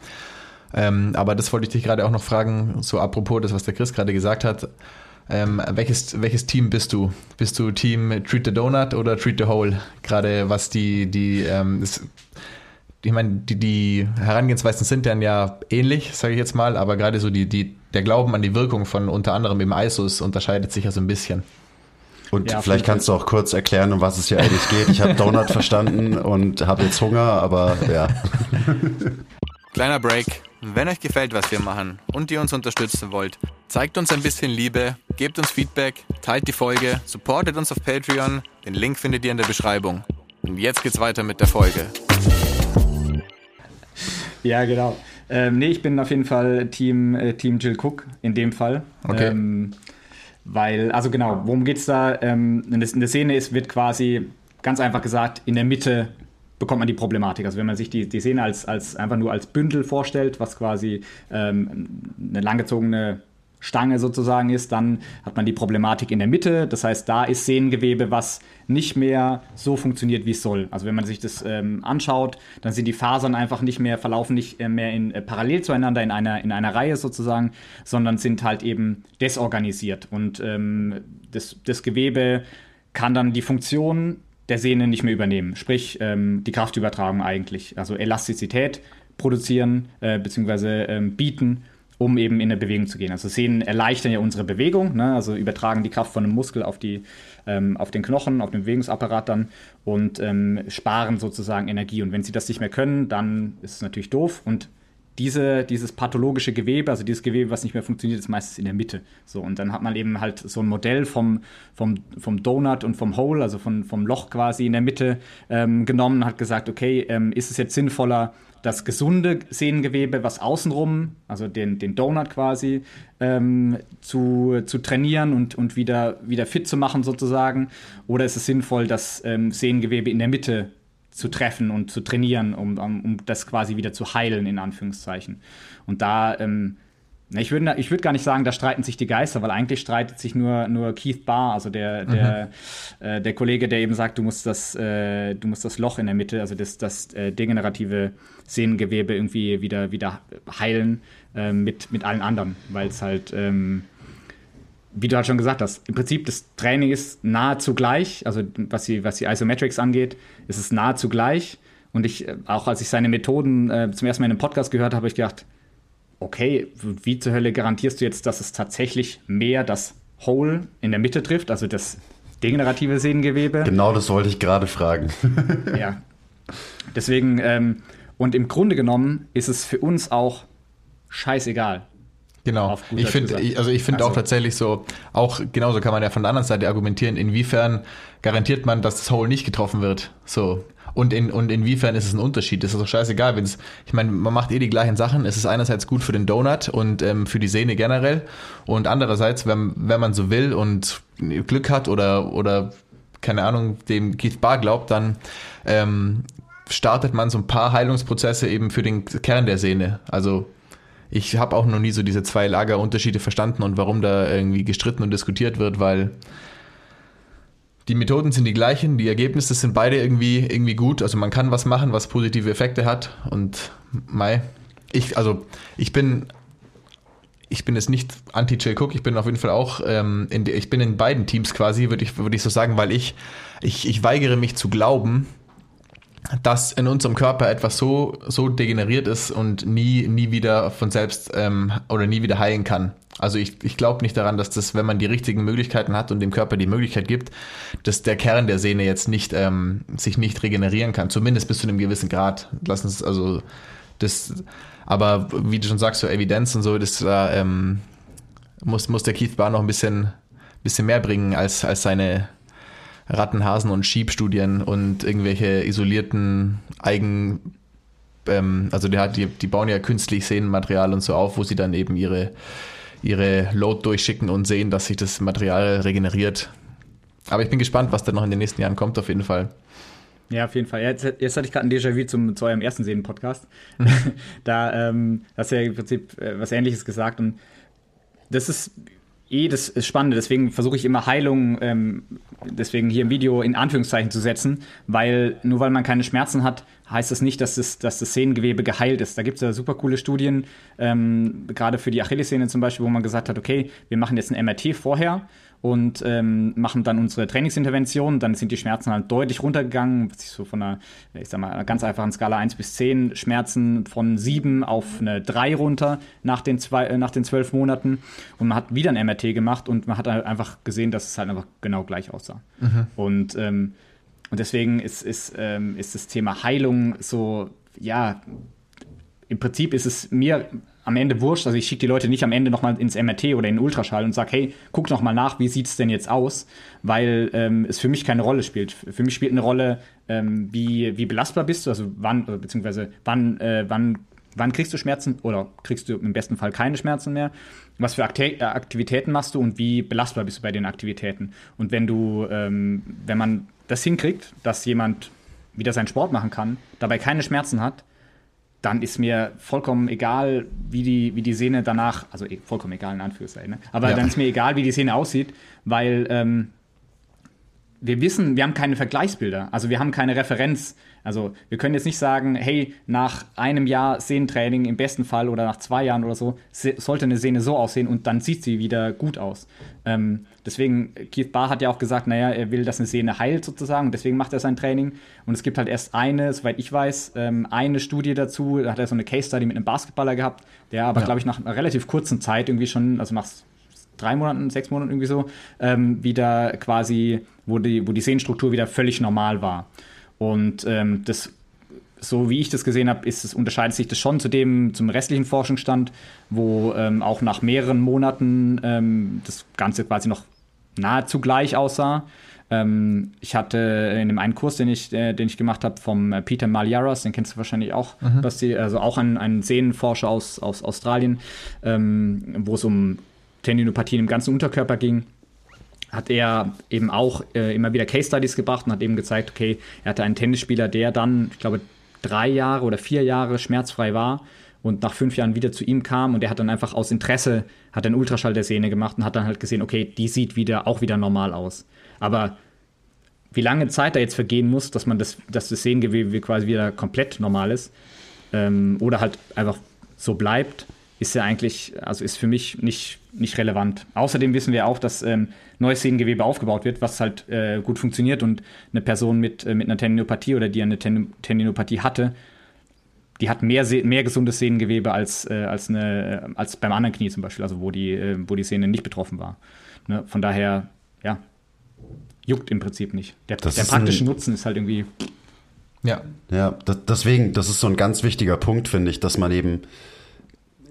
Speaker 3: Ähm, aber das wollte ich dich gerade auch noch fragen, so apropos das, was der Chris gerade gesagt hat. Ähm, welches, welches Team bist du? Bist du Team Treat the Donut oder Treat the Hole? Gerade was die, die, ähm, das, ich meine, die, die Herangehensweisen sind dann ja ähnlich, sage ich jetzt mal, aber gerade so die, die, der Glauben an die Wirkung von unter anderem im ISOs unterscheidet sich ja so ein bisschen.
Speaker 2: Und ja, vielleicht kannst du auch kurz erklären, um was es hier eigentlich geht. Ich habe Donut verstanden und habe jetzt Hunger, aber ja.
Speaker 4: Kleiner Break. Wenn euch gefällt, was wir machen und ihr uns unterstützen wollt, zeigt uns ein bisschen Liebe, gebt uns Feedback, teilt die Folge, supportet uns auf Patreon. Den Link findet ihr in der Beschreibung. Und jetzt geht's weiter mit der Folge.
Speaker 1: Ja, genau. Ähm, nee, ich bin auf jeden Fall Team, äh, Team Jill Cook in dem Fall.
Speaker 3: Okay. Ähm,
Speaker 1: weil, also genau, worum geht's da? Ähm, in der Szene ist, wird quasi ganz einfach gesagt, in der Mitte bekommt man die Problematik. Also wenn man sich die, die Sehne als, als einfach nur als Bündel vorstellt, was quasi ähm, eine langgezogene Stange sozusagen ist, dann hat man die Problematik in der Mitte. Das heißt, da ist Sehnengewebe, was nicht mehr so funktioniert, wie es soll. Also wenn man sich das ähm, anschaut, dann sind die Fasern einfach nicht mehr, verlaufen nicht äh, mehr in, äh, parallel zueinander in einer, in einer Reihe sozusagen, sondern sind halt eben desorganisiert. Und ähm, das, das Gewebe kann dann die Funktion der Sehne nicht mehr übernehmen. Sprich, ähm, die Kraftübertragung eigentlich. Also Elastizität produzieren äh, bzw. Ähm, bieten, um eben in eine Bewegung zu gehen. Also Sehnen erleichtern ja unsere Bewegung, ne? also übertragen die Kraft von einem Muskel auf, die, ähm, auf den Knochen, auf den Bewegungsapparat dann und ähm, sparen sozusagen Energie. Und wenn sie das nicht mehr können, dann ist es natürlich doof. Und diese, dieses pathologische Gewebe, also dieses Gewebe, was nicht mehr funktioniert, ist meistens in der Mitte. So, und dann hat man eben halt so ein Modell vom, vom, vom Donut und vom Hole, also von, vom Loch quasi in der Mitte ähm, genommen und hat gesagt, okay, ähm, ist es jetzt sinnvoller, das gesunde Sehnengewebe, was außenrum, also den, den Donut quasi, ähm, zu, zu trainieren und, und wieder, wieder fit zu machen sozusagen? Oder ist es sinnvoll, das ähm, Sehnengewebe in der Mitte zu treffen und zu trainieren, um, um, das quasi wieder zu heilen, in Anführungszeichen. Und da, ähm, ich würde ich würd gar nicht sagen, da streiten sich die Geister, weil eigentlich streitet sich nur, nur Keith Barr, also der, der, mhm. äh, der Kollege, der eben sagt, du musst das, äh, du musst das Loch in der Mitte, also das, das äh, degenerative Sehnengewebe irgendwie wieder, wieder heilen äh, mit, mit allen anderen, weil es halt ähm, wie du halt schon gesagt hast, im Prinzip das Training ist nahezu gleich, also was die, was die Isometrics angeht, ist es nahezu gleich. Und ich, äh, auch als ich seine Methoden äh, zum ersten Mal in einem Podcast gehört habe, habe ich gedacht, okay, wie zur Hölle garantierst du jetzt, dass es tatsächlich mehr das Hole in der Mitte trifft, also das degenerative Sehnengewebe?
Speaker 2: Genau das wollte ich gerade fragen.
Speaker 1: ja. Deswegen, ähm, und im Grunde genommen ist es für uns auch scheißegal.
Speaker 3: Genau. Ich finde, also ich finde also. auch tatsächlich so, auch genauso kann man ja von der anderen Seite argumentieren, inwiefern garantiert man, dass das Hole nicht getroffen wird. So. Und, in, und inwiefern ist es ein Unterschied? Das ist doch scheißegal, wenn es, ich meine, man macht eh die gleichen Sachen. Es ist einerseits gut für den Donut und ähm, für die Sehne generell. Und andererseits, wenn, wenn man so will und Glück hat oder, oder keine Ahnung, dem Keith Barr glaubt, dann ähm, startet man so ein paar Heilungsprozesse eben für den Kern der Sehne. Also ich habe auch noch nie so diese zwei Lagerunterschiede verstanden und warum da irgendwie gestritten und diskutiert wird, weil die Methoden sind die gleichen, die Ergebnisse sind beide irgendwie, irgendwie gut. Also man kann was machen, was positive Effekte hat. Und Mai, ich, also ich bin, ich bin jetzt nicht anti-Jill Cook, ich bin auf jeden Fall auch, ähm, in, ich bin in beiden Teams quasi, würde ich, würde ich so sagen, weil ich, ich, ich weigere mich zu glauben, dass in unserem Körper etwas so, so degeneriert ist und nie, nie wieder von selbst ähm, oder nie wieder heilen kann. Also ich, ich glaube nicht daran, dass das, wenn man die richtigen Möglichkeiten hat und dem Körper die Möglichkeit gibt, dass der Kern der Sehne jetzt nicht ähm, sich nicht regenerieren kann. Zumindest bis zu einem gewissen Grad. Lassen es also das, aber wie du schon sagst, so Evidenz und so, das äh, ähm, muss, muss der Keith Barr noch ein bisschen, bisschen mehr bringen als, als seine Ratten, Hasen und Schiebstudien und irgendwelche isolierten Eigen, ähm, also die, die, die bauen ja künstlich Sehnenmaterial und so auf, wo sie dann eben ihre, ihre Load durchschicken und sehen, dass sich das Material regeneriert. Aber ich bin gespannt, was da noch in den nächsten Jahren kommt, auf jeden Fall.
Speaker 1: Ja, auf jeden Fall. Jetzt, jetzt hatte ich gerade ein Déjà-vu zum, zu eurem ersten Sehnen-Podcast. Mhm. da ähm, hast du ja im Prinzip äh, was Ähnliches gesagt und das ist eh das Spannende. Deswegen versuche ich immer Heilung, ähm, deswegen hier im Video in Anführungszeichen zu setzen, weil nur weil man keine Schmerzen hat, heißt das nicht, dass das, dass das Sehnengewebe geheilt ist. Da gibt es ja super coole Studien, ähm, gerade für die Achillessehne zum Beispiel, wo man gesagt hat, okay, wir machen jetzt ein MRT vorher und ähm, machen dann unsere Trainingsintervention. Dann sind die Schmerzen halt deutlich runtergegangen. So von einer, ich sag mal, einer ganz einfachen Skala 1 bis 10 Schmerzen von 7 auf eine 3 runter nach den, zwei, äh, nach den 12 Monaten. Und man hat wieder ein MRT gemacht und man hat halt einfach gesehen, dass es halt einfach genau gleich aussah. Mhm. Und, ähm, und deswegen ist, ist, ähm, ist das Thema Heilung so, ja, im Prinzip ist es mir am Ende wurscht. Also ich schicke die Leute nicht am Ende nochmal ins MRT oder in den Ultraschall und sage, hey, guck noch mal nach, wie sieht es denn jetzt aus? Weil ähm, es für mich keine Rolle spielt. Für mich spielt eine Rolle, ähm, wie, wie belastbar bist du, also wann, beziehungsweise wann, äh, wann, wann kriegst du Schmerzen oder kriegst du im besten Fall keine Schmerzen mehr? Was für äh, Aktivitäten machst du und wie belastbar bist du bei den Aktivitäten? Und wenn du, ähm, wenn man das hinkriegt, dass jemand wieder seinen Sport machen kann, dabei keine Schmerzen hat, dann ist mir vollkommen egal, wie die, wie die Sehne danach, also eh, vollkommen egal in Anführungszeichen, ne? aber ja. dann ist mir egal, wie die Sehne aussieht, weil ähm, wir wissen, wir haben keine Vergleichsbilder, also wir haben keine Referenz. Also wir können jetzt nicht sagen, hey, nach einem Jahr Sehnentraining im besten Fall oder nach zwei Jahren oder so, sollte eine Sehne so aussehen und dann sieht sie wieder gut aus. Ähm, deswegen, Keith Barr hat ja auch gesagt, naja, er will, dass eine Sehne heilt sozusagen und deswegen macht er sein Training. Und es gibt halt erst eine, soweit ich weiß, ähm, eine Studie dazu, da hat er so eine Case Study mit einem Basketballer gehabt, der aber, ja. glaube ich, nach einer relativ kurzen Zeit irgendwie schon, also nach drei Monaten, sechs Monaten irgendwie so, ähm, wieder quasi, wo die, wo die Sehnenstruktur wieder völlig normal war. Und ähm, das so wie ich das gesehen habe, ist es, unterscheidet sich das schon zu dem, zum restlichen Forschungsstand, wo ähm, auch nach mehreren Monaten ähm, das Ganze quasi noch nahezu gleich aussah. Ähm, ich hatte in dem einen Kurs, den ich, äh, den ich gemacht habe, vom äh, Peter Malyaras, den kennst du wahrscheinlich auch, mhm. Basti, also auch ein, ein Sehnenforscher aus, aus Australien, ähm, wo es um Tendinopathien im ganzen Unterkörper ging hat er eben auch äh, immer wieder Case Studies gebracht und hat eben gezeigt, okay, er hatte einen Tennisspieler, der dann, ich glaube, drei Jahre oder vier Jahre schmerzfrei war und nach fünf Jahren wieder zu ihm kam und der hat dann einfach aus Interesse, hat einen Ultraschall der Sehne gemacht und hat dann halt gesehen, okay, die sieht wieder auch wieder normal aus. Aber wie lange Zeit da jetzt vergehen muss, dass man das, dass das Sehnengewebe quasi wieder komplett normal ist ähm, oder halt einfach so bleibt, ist ja eigentlich, also ist für mich nicht, nicht relevant. Außerdem wissen wir auch, dass ähm, neues Sehnengewebe aufgebaut wird, was halt äh, gut funktioniert und eine Person mit, äh, mit einer Tendinopathie oder die eine Ten Tendinopathie hatte, die hat mehr, mehr gesundes Sehnengewebe als, äh, als, eine, äh, als beim anderen Knie zum Beispiel, also wo die, äh, wo die Sehne nicht betroffen war. Ne? Von daher, ja, juckt im Prinzip nicht. Der, der praktische Nutzen ist halt irgendwie.
Speaker 2: Ja. Ja, deswegen, das ist so ein ganz wichtiger Punkt, finde ich, dass man eben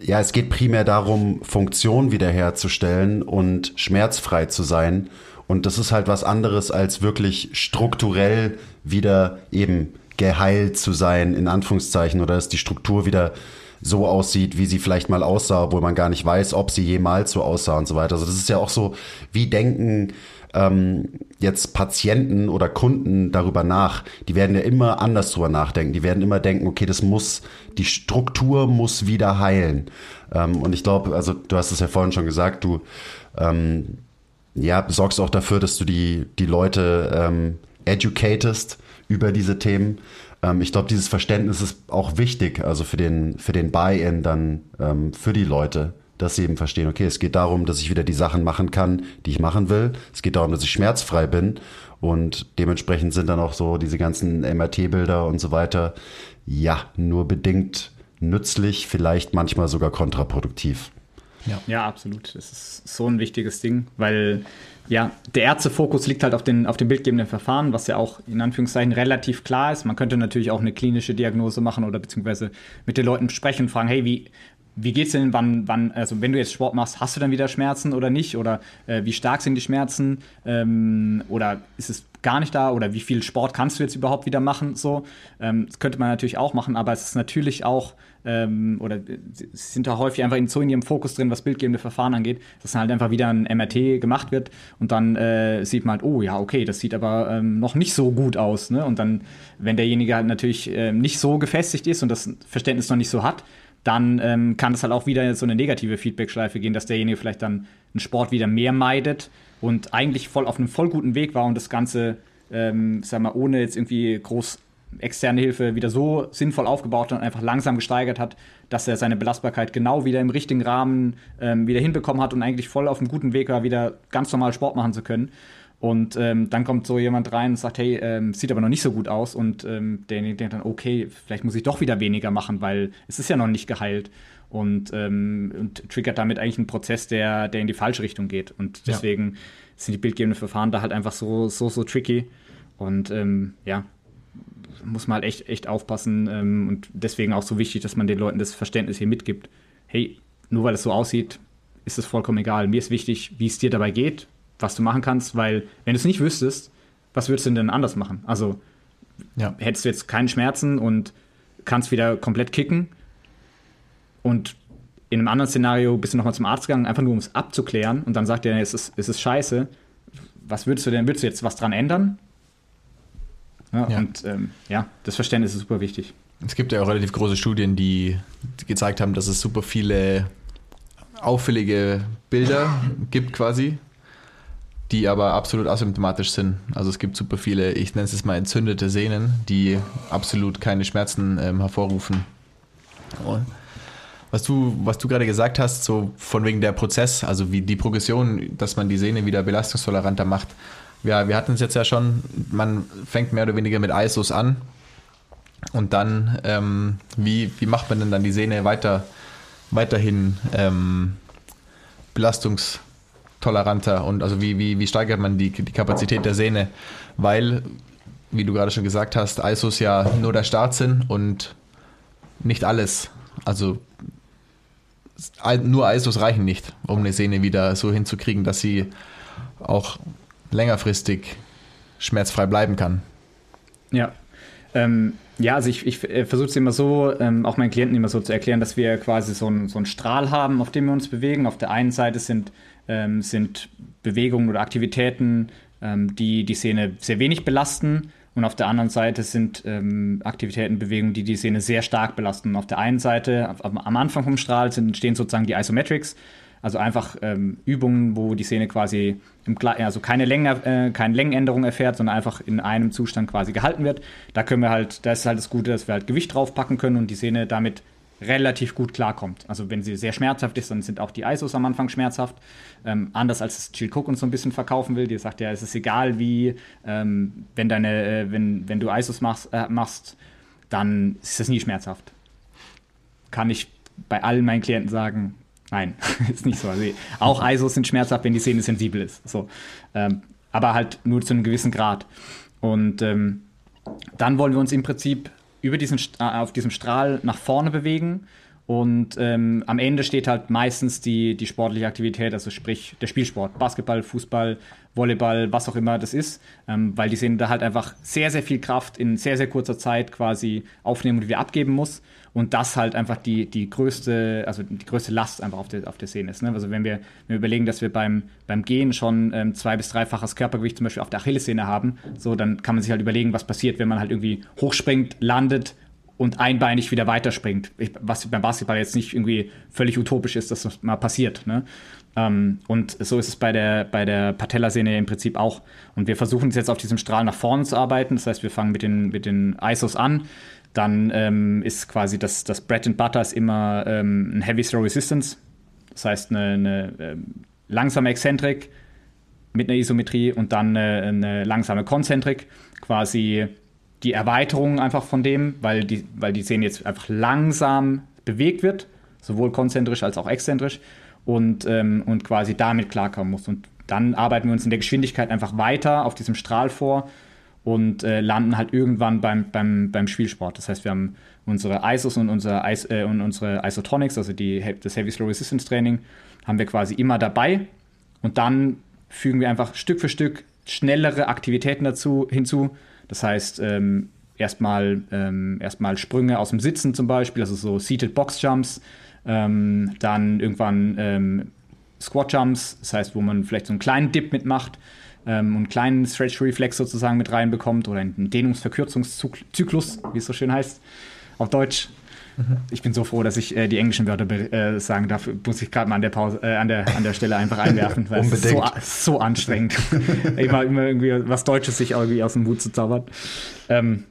Speaker 2: ja, es geht primär darum, Funktion wiederherzustellen und schmerzfrei zu sein. Und das ist halt was anderes, als wirklich strukturell wieder eben geheilt zu sein, in Anführungszeichen, oder dass die Struktur wieder so aussieht, wie sie vielleicht mal aussah, obwohl man gar nicht weiß, ob sie jemals so aussah und so weiter. Also das ist ja auch so, wie denken ähm, jetzt Patienten oder Kunden darüber nach, die werden ja immer anders drüber nachdenken. Die werden immer denken, okay, das muss, die Struktur muss wieder heilen. Ähm, und ich glaube, also du hast es ja vorhin schon gesagt, du ähm, ja, sorgst auch dafür, dass du die, die Leute ähm, educatest über diese Themen. Ähm, ich glaube, dieses Verständnis ist auch wichtig, also für den, für den Buy-in dann ähm, für die Leute dass sie eben verstehen, okay, es geht darum, dass ich wieder die Sachen machen kann, die ich machen will. Es geht darum, dass ich schmerzfrei bin. Und dementsprechend sind dann auch so diese ganzen MRT-Bilder und so weiter, ja, nur bedingt nützlich, vielleicht manchmal sogar kontraproduktiv.
Speaker 1: Ja. ja, absolut. Das ist so ein wichtiges Ding, weil ja, der Ärztefokus liegt halt auf den, auf den bildgebenden Verfahren, was ja auch in Anführungszeichen relativ klar ist. Man könnte natürlich auch eine klinische Diagnose machen oder beziehungsweise mit den Leuten sprechen und fragen, hey, wie, wie geht's denn, wann, wann, also wenn du jetzt Sport machst, hast du dann wieder Schmerzen oder nicht? Oder äh, wie stark sind die Schmerzen? Ähm, oder ist es gar nicht da? Oder wie viel Sport kannst du jetzt überhaupt wieder machen? So, ähm, das könnte man natürlich auch machen, aber es ist natürlich auch, ähm, oder es sind da häufig einfach in, so in ihrem Fokus drin, was bildgebende Verfahren angeht, dass dann halt einfach wieder ein MRT gemacht wird und dann äh, sieht man halt, oh ja, okay, das sieht aber ähm, noch nicht so gut aus. Ne? Und dann, wenn derjenige halt natürlich äh, nicht so gefestigt ist und das Verständnis noch nicht so hat, dann ähm, kann es halt auch wieder so eine negative Feedback-Schleife gehen, dass derjenige vielleicht dann einen Sport wieder mehr meidet und eigentlich voll auf einem voll guten Weg war und das Ganze, ähm, sag mal, ohne jetzt irgendwie groß externe Hilfe wieder so sinnvoll aufgebaut und einfach langsam gesteigert hat, dass er seine Belastbarkeit genau wieder im richtigen Rahmen ähm, wieder hinbekommen hat und eigentlich voll auf einem guten Weg war, wieder ganz normal Sport machen zu können. Und ähm, dann kommt so jemand rein und sagt, hey, ähm, sieht aber noch nicht so gut aus. Und ähm, der denkt dann, okay, vielleicht muss ich doch wieder weniger machen, weil es ist ja noch nicht geheilt. Und, ähm, und triggert damit eigentlich einen Prozess, der, der in die falsche Richtung geht. Und deswegen ja. sind die bildgebenden Verfahren da halt einfach so, so, so tricky. Und ähm, ja, muss man halt echt, echt aufpassen. Ähm, und deswegen auch so wichtig, dass man den Leuten das Verständnis hier mitgibt. Hey, nur weil es so aussieht, ist es vollkommen egal. Mir ist wichtig, wie es dir dabei geht, was du machen kannst, weil wenn du es nicht wüsstest, was würdest du denn anders machen? Also ja. hättest du jetzt keine Schmerzen und kannst wieder komplett kicken und in einem anderen Szenario bist du nochmal zum Arzt gegangen, einfach nur um es abzuklären und dann sagt er, es ist, es ist scheiße. Was würdest du denn, würdest du jetzt was dran ändern? Ja, ja. Und ähm, ja, das Verständnis ist super wichtig.
Speaker 3: Es gibt ja auch relativ große Studien, die gezeigt haben, dass es super viele auffällige Bilder gibt quasi die aber absolut asymptomatisch sind. Also es gibt super viele, ich nenne es jetzt mal entzündete Sehnen, die absolut keine Schmerzen ähm, hervorrufen. Und was du, was du gerade gesagt hast, so von wegen der Prozess, also wie die Progression, dass man die Sehne wieder belastungstoleranter macht. Ja, wir hatten es jetzt ja schon, man fängt mehr oder weniger mit ISOs an und dann, ähm, wie, wie macht man denn dann die Sehne weiter, weiterhin ähm, belastungs toleranter und also wie, wie, wie steigert man die, die Kapazität der Sehne? Weil wie du gerade schon gesagt hast, ISOs ja nur der Start sind und nicht alles. Also nur ISOs reichen nicht, um eine Sehne wieder so hinzukriegen, dass sie auch längerfristig schmerzfrei bleiben kann.
Speaker 1: Ja. Ähm, ja, also ich, ich äh, versuche es immer so, ähm, auch meinen Klienten immer so zu erklären, dass wir quasi so, ein, so einen Strahl haben, auf dem wir uns bewegen. Auf der einen Seite sind, ähm, sind Bewegungen oder Aktivitäten, ähm, die die Sehne sehr wenig belasten. Und auf der anderen Seite sind ähm, Aktivitäten, Bewegungen, die die Sehne sehr stark belasten. auf der einen Seite, am, am Anfang vom Strahl, sind, entstehen sozusagen die Isometrics, also einfach ähm, Übungen, wo die Szene quasi im, also keine, Länge, äh, keine Längenänderung erfährt, sondern einfach in einem Zustand quasi gehalten wird. Da können wir halt, da ist halt das Gute, dass wir halt Gewicht draufpacken können und die Szene damit relativ gut klarkommt. Also wenn sie sehr schmerzhaft ist, dann sind auch die ISOs am Anfang schmerzhaft. Ähm, anders als es Jill Cook uns so ein bisschen verkaufen will. Die sagt ja, es ist egal wie, ähm, wenn, deine, äh, wenn, wenn du ISOs machst, äh, machst, dann ist das nie schmerzhaft. Kann ich bei allen meinen Klienten sagen, Nein, ist nicht so. Also auch ISOs sind schmerzhaft, wenn die Szene sensibel ist. So. Ähm, aber halt nur zu einem gewissen Grad. Und ähm, dann wollen wir uns im Prinzip über diesen, äh, auf diesem Strahl nach vorne bewegen. Und ähm, am Ende steht halt meistens die, die sportliche Aktivität, also sprich der Spielsport, Basketball, Fußball, Volleyball, was auch immer das ist, ähm, weil die Szene da halt einfach sehr, sehr viel Kraft in sehr, sehr kurzer Zeit quasi aufnehmen und wieder abgeben muss und das halt einfach die, die größte, also die größte Last einfach auf der, auf der Szene ist. Ne? Also wenn wir, wenn wir überlegen, dass wir beim, beim Gehen schon ähm, zwei- bis dreifaches Körpergewicht zum Beispiel auf der Achillessehne haben, so dann kann man sich halt überlegen, was passiert, wenn man halt irgendwie hochspringt, landet und einbeinig wieder weiterspringt. Ich, was beim Basketball jetzt nicht irgendwie völlig utopisch ist, dass das mal passiert. Ne? Ähm, und so ist es bei der, bei der Patellasehne im Prinzip auch. Und wir versuchen es jetzt auf diesem Strahl nach vorne zu arbeiten. Das heißt, wir fangen mit den, mit den ISOs an dann ähm, ist quasi das, das Bread and Butter ist immer ähm, ein Heavy Throw Resistance. Das heißt, eine, eine ähm, langsame Exzentrik mit einer Isometrie und dann eine, eine langsame Konzentrik. Quasi die Erweiterung einfach von dem, weil die, weil die Szene jetzt einfach langsam bewegt wird, sowohl konzentrisch als auch exzentrisch und, ähm, und quasi damit klarkommen muss. Und dann arbeiten wir uns in der Geschwindigkeit einfach weiter auf diesem Strahl vor und äh, landen halt irgendwann beim, beim, beim Spielsport. Das heißt, wir haben unsere ISOs und unsere, Is äh, und unsere Isotonics, also die, das Heavy Slow Resistance Training, haben wir quasi immer dabei. Und dann fügen wir einfach Stück für Stück schnellere Aktivitäten dazu hinzu. Das heißt, ähm, erstmal, ähm, erstmal Sprünge aus dem Sitzen zum Beispiel, also so Seated Box Jumps. Ähm, dann irgendwann ähm, Squat Jumps, das heißt, wo man vielleicht so einen kleinen Dip mitmacht ähm, einen kleinen Stretch-Reflex sozusagen mit reinbekommt oder einen Dehnungsverkürzungszyklus, wie es so schön heißt, auf Deutsch. Mhm. Ich bin so froh, dass ich äh, die englischen Wörter äh, sagen darf. Muss ich gerade mal an der Pause, äh, an, der, an der Stelle einfach einwerfen, weil es ist so, so anstrengend, immer, immer irgendwie was Deutsches sich irgendwie aus dem Hut zu zaubern. Ähm,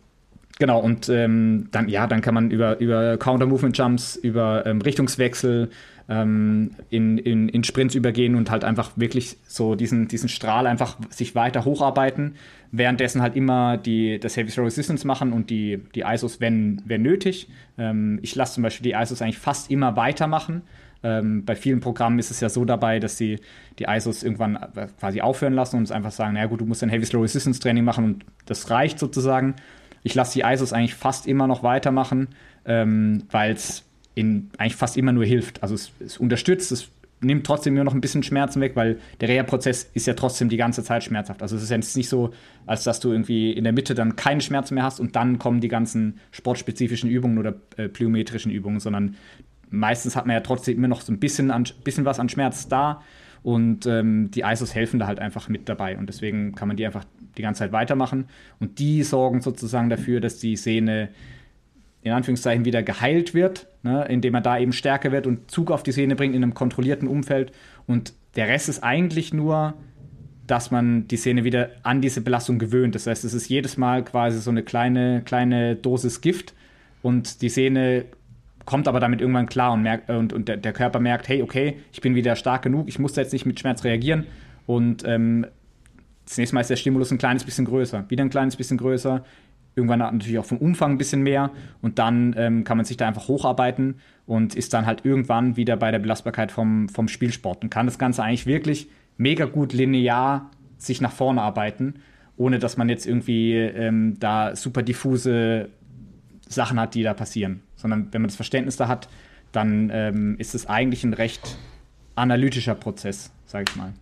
Speaker 1: genau, und ähm, dann, ja, dann kann man über, über Counter-Movement-Jumps, über ähm, Richtungswechsel, ähm, in, in, in Sprints übergehen und halt einfach wirklich so diesen, diesen Strahl einfach sich weiter hocharbeiten, währenddessen halt immer die, das Heavy Throw Resistance machen und die, die ISOs, wenn, wenn nötig. Ähm, ich lasse zum Beispiel die ISOs eigentlich fast immer weitermachen. Ähm, bei vielen Programmen ist es ja so dabei, dass sie die ISOs irgendwann äh, quasi aufhören lassen und es einfach sagen, naja gut, du musst ein Heavy Slow Resistance Training machen und das reicht sozusagen. Ich lasse die ISOs eigentlich fast immer noch weitermachen, ähm, weil es eigentlich fast immer nur hilft. Also es, es unterstützt, es nimmt trotzdem nur noch ein bisschen Schmerzen weg, weil der Reha-Prozess ist ja trotzdem die ganze Zeit schmerzhaft. Also es ist jetzt nicht so, als dass du irgendwie in der Mitte dann keine Schmerzen mehr hast und dann kommen die ganzen sportspezifischen Übungen oder äh, plyometrischen Übungen, sondern meistens hat man ja trotzdem immer noch so ein bisschen, an, bisschen was an Schmerz da und ähm, die ISOs helfen da halt einfach mit dabei und deswegen kann man die einfach die ganze Zeit weitermachen und die sorgen sozusagen dafür, dass die Sehne in Anführungszeichen wieder geheilt wird, ne, indem er da eben stärker wird und Zug auf die Szene bringt in einem kontrollierten Umfeld. Und der Rest ist eigentlich nur, dass man die Szene wieder an diese Belastung gewöhnt. Das heißt, es ist jedes Mal quasi so eine kleine, kleine Dosis Gift und die Szene kommt aber damit irgendwann klar und, merkt, und, und der, der, Körper merkt, hey, okay, ich bin wieder stark genug, ich muss jetzt nicht mit Schmerz reagieren. Und ähm, das nächste Mal ist der Stimulus ein kleines bisschen größer, wieder ein kleines bisschen größer, irgendwann natürlich auch vom Umfang ein bisschen mehr. Und dann ähm, kann man sich da einfach hocharbeiten und ist dann halt irgendwann wieder bei der Belastbarkeit vom, vom Spielsport und kann das Ganze eigentlich wirklich mega gut linear sich nach vorne arbeiten ohne dass man jetzt irgendwie ähm, da super diffuse Sachen hat, die da passieren. Sondern wenn man das Verständnis da hat, dann ähm, ist es eigentlich ein recht analytischer Prozess, sage ich mal.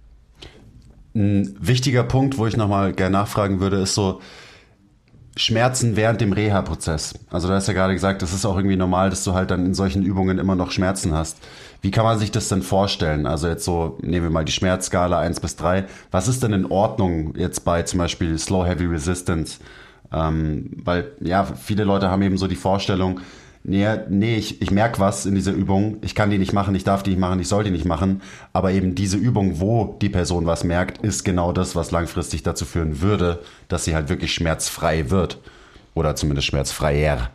Speaker 2: Ein wichtiger Punkt, wo ich nochmal gerne nachfragen würde, ist so, Schmerzen während dem Reha-Prozess. Also du hast ja gerade gesagt, das ist auch irgendwie normal, dass du halt dann in solchen Übungen immer noch Schmerzen hast. Wie kann man sich das denn vorstellen? Also jetzt so, nehmen wir mal die Schmerzskala 1 bis 3. Was ist denn in Ordnung jetzt bei zum Beispiel Slow Heavy Resistance? Ähm, weil ja, viele Leute haben eben so die Vorstellung, nee, nee ich, ich merke was in dieser Übung, ich kann die nicht machen, ich darf die nicht machen, ich soll die nicht machen. Aber eben diese Übung, wo die Person was merkt, ist genau das, was langfristig dazu führen würde, dass sie halt wirklich schmerzfrei wird. Oder zumindest schmerzfreier.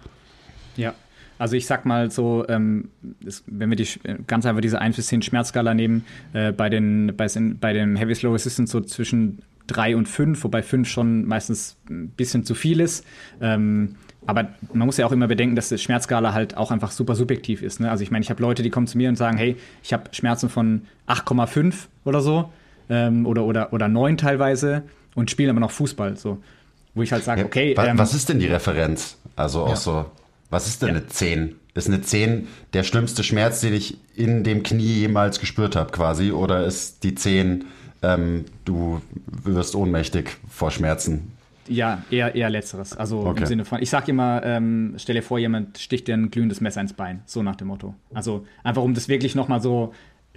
Speaker 1: Ja. Also ich sag mal so, ähm, das, wenn wir die, ganz einfach diese 1 bis 10 Schmerzskala nehmen, äh, bei, den, bei, bei dem Heavy Slow Resistance so zwischen 3 und 5, wobei 5 schon meistens ein bisschen zu viel ist. Ähm, aber man muss ja auch immer bedenken, dass die Schmerzskala halt auch einfach super subjektiv ist. Ne? Also ich meine, ich habe Leute, die kommen zu mir und sagen, hey, ich habe Schmerzen von 8,5 oder so ähm, oder, oder, oder 9 teilweise und spielen aber noch Fußball. So. Wo ich halt sage, ja, okay.
Speaker 2: Ähm, was ist denn die Referenz? Also auch ja. so, was ist denn ja. eine 10? Ist eine 10 der schlimmste Schmerz, den ich in dem Knie jemals gespürt habe, quasi? Oder ist die 10, ähm, du wirst ohnmächtig vor Schmerzen?
Speaker 1: Ja, eher, eher letzteres. Also okay. im Sinne von, ich sag immer, ähm, stell dir vor, jemand sticht dir ein glühendes Messer ins Bein. So nach dem Motto. Also einfach, um das wirklich nochmal so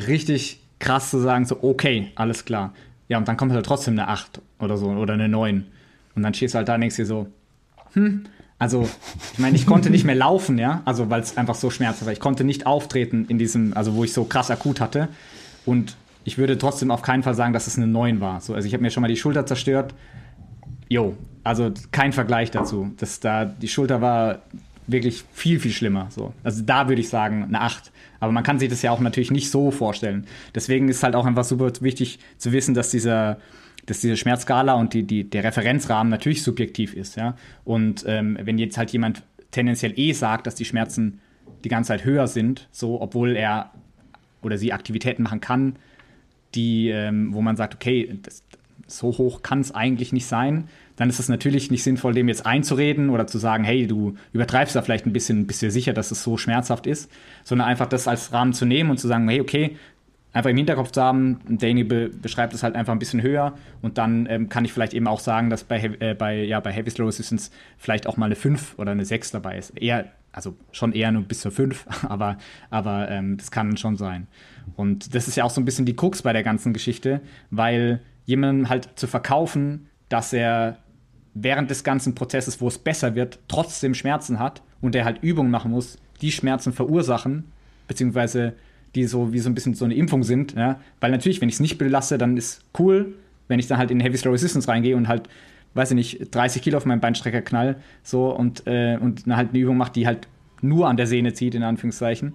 Speaker 1: richtig krass zu sagen, so, okay, alles klar. Ja, und dann kommt halt trotzdem eine 8 oder so oder eine 9. Und dann stehst du halt da und denkst dir so, hm, also, ich meine, ich konnte nicht mehr laufen, ja, also weil es einfach so schmerzhaft war. Ich konnte nicht auftreten in diesem, also wo ich so krass akut hatte. Und ich würde trotzdem auf keinen Fall sagen, dass es eine 9 war. So, also ich habe mir schon mal die Schulter zerstört Jo, also kein Vergleich dazu. Das da, die Schulter war wirklich viel, viel schlimmer. So. Also da würde ich sagen, eine 8. Aber man kann sich das ja auch natürlich nicht so vorstellen. Deswegen ist halt auch einfach super wichtig zu wissen, dass dieser, dass diese Schmerzskala und die, die, der Referenzrahmen natürlich subjektiv ist. Ja? Und ähm, wenn jetzt halt jemand tendenziell eh sagt, dass die Schmerzen die ganze Zeit höher sind, so obwohl er oder sie Aktivitäten machen kann, die, ähm, wo man sagt, okay, das, so hoch kann es eigentlich nicht sein, dann ist es natürlich nicht sinnvoll, dem jetzt einzureden oder zu sagen, hey, du übertreibst da vielleicht ein bisschen, bist dir sicher, dass es so schmerzhaft ist, sondern einfach das als Rahmen zu nehmen und zu sagen, hey, okay, einfach im Hinterkopf zu haben, derjenige be beschreibt es halt einfach ein bisschen höher und dann ähm, kann ich vielleicht eben auch sagen, dass bei, äh, bei, ja, bei Heavy Slow Resistance vielleicht auch mal eine 5 oder eine 6 dabei ist. Eher, also schon eher nur bis zur 5, aber, aber ähm, das kann schon sein. Und das ist ja auch so ein bisschen die Krux bei der ganzen Geschichte, weil jemandem halt zu verkaufen, dass er während des ganzen Prozesses, wo es besser wird, trotzdem Schmerzen hat und der halt Übungen machen muss, die Schmerzen verursachen, beziehungsweise die so wie so ein bisschen so eine Impfung sind. Ja? Weil natürlich, wenn ich es nicht belasse, dann ist cool, wenn ich dann halt in Heavy Slow Resistance reingehe und halt, weiß ich nicht, 30 Kilo auf meinen Beinstrecker knall so und, äh, und halt eine Übung mache, die halt nur an der Sehne zieht, in Anführungszeichen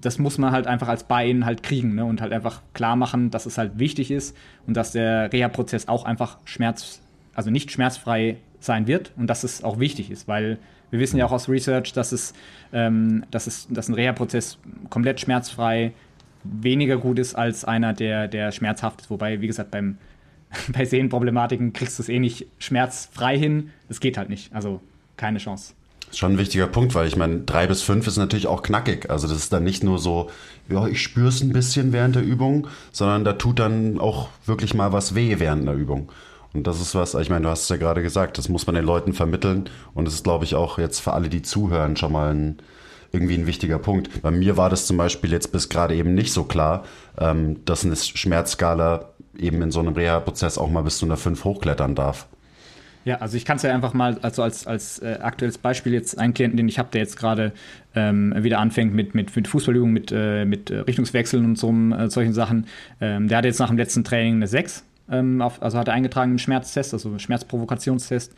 Speaker 1: das muss man halt einfach als Bein halt kriegen ne? und halt einfach klar machen, dass es halt wichtig ist und dass der Reha-Prozess auch einfach schmerz, also nicht schmerzfrei sein wird und dass es auch wichtig ist, weil wir wissen ja auch aus Research, dass es, ähm, dass es, dass ein Reha-Prozess komplett schmerzfrei weniger gut ist als einer, der, der schmerzhaft ist. Wobei, wie gesagt, beim, bei Sehnenproblematiken kriegst du es eh nicht schmerzfrei hin. Es geht halt nicht. Also keine Chance
Speaker 2: schon ein wichtiger Punkt, weil ich meine, drei bis fünf ist natürlich auch knackig. Also das ist dann nicht nur so, ja, ich spüre es ein bisschen während der Übung, sondern da tut dann auch wirklich mal was weh während der Übung. Und das ist was, ich meine, du hast es ja gerade gesagt, das muss man den Leuten vermitteln. Und das ist, glaube ich, auch jetzt für alle, die zuhören, schon mal ein, irgendwie ein wichtiger Punkt. Bei mir war das zum Beispiel jetzt bis gerade eben nicht so klar, ähm, dass eine Schmerzskala eben in so einem Reha-Prozess auch mal bis zu einer 5 hochklettern darf.
Speaker 1: Ja, also ich kann es ja einfach mal also als, als äh, aktuelles Beispiel jetzt einen Klienten, den ich habe, der jetzt gerade ähm, wieder anfängt mit, mit, mit Fußballübungen, mit, äh, mit äh, Richtungswechseln und so äh, solchen Sachen. Ähm, der hatte jetzt nach dem letzten Training eine 6, ähm, auf, also hat er eingetragen einen Schmerztest, also Schmerzprovokationstest.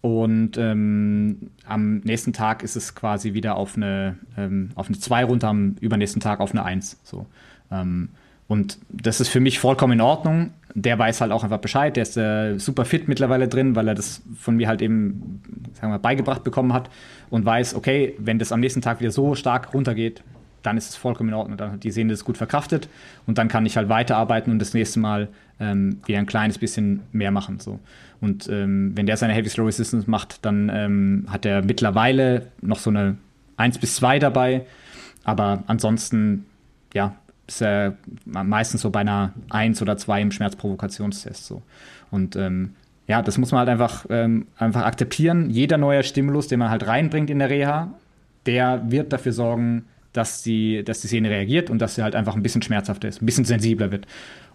Speaker 1: Und ähm, am nächsten Tag ist es quasi wieder auf eine, ähm, auf eine 2 runter, am übernächsten Tag auf eine 1. So. Ähm, und das ist für mich vollkommen in Ordnung. Der weiß halt auch einfach Bescheid. Der ist äh, super fit mittlerweile drin, weil er das von mir halt eben, sagen wir, beigebracht bekommen hat und weiß, okay, wenn das am nächsten Tag wieder so stark runtergeht, dann ist es vollkommen in Ordnung. Dann hat die Sehne das gut verkraftet und dann kann ich halt weiterarbeiten und das nächste Mal ähm, wieder ein kleines bisschen mehr machen. So. Und ähm, wenn der seine Heavy Slow Resistance macht, dann ähm, hat er mittlerweile noch so eine 1 bis 2 dabei. Aber ansonsten, ja, ist er meistens so bei einer 1 oder 2 im Schmerzprovokationstest. So. Und ähm, ja, das muss man halt einfach, ähm, einfach akzeptieren. Jeder neue Stimulus, den man halt reinbringt in der Reha, der wird dafür sorgen, dass die, dass die Sehne reagiert und dass sie halt einfach ein bisschen schmerzhafter ist, ein bisschen sensibler wird.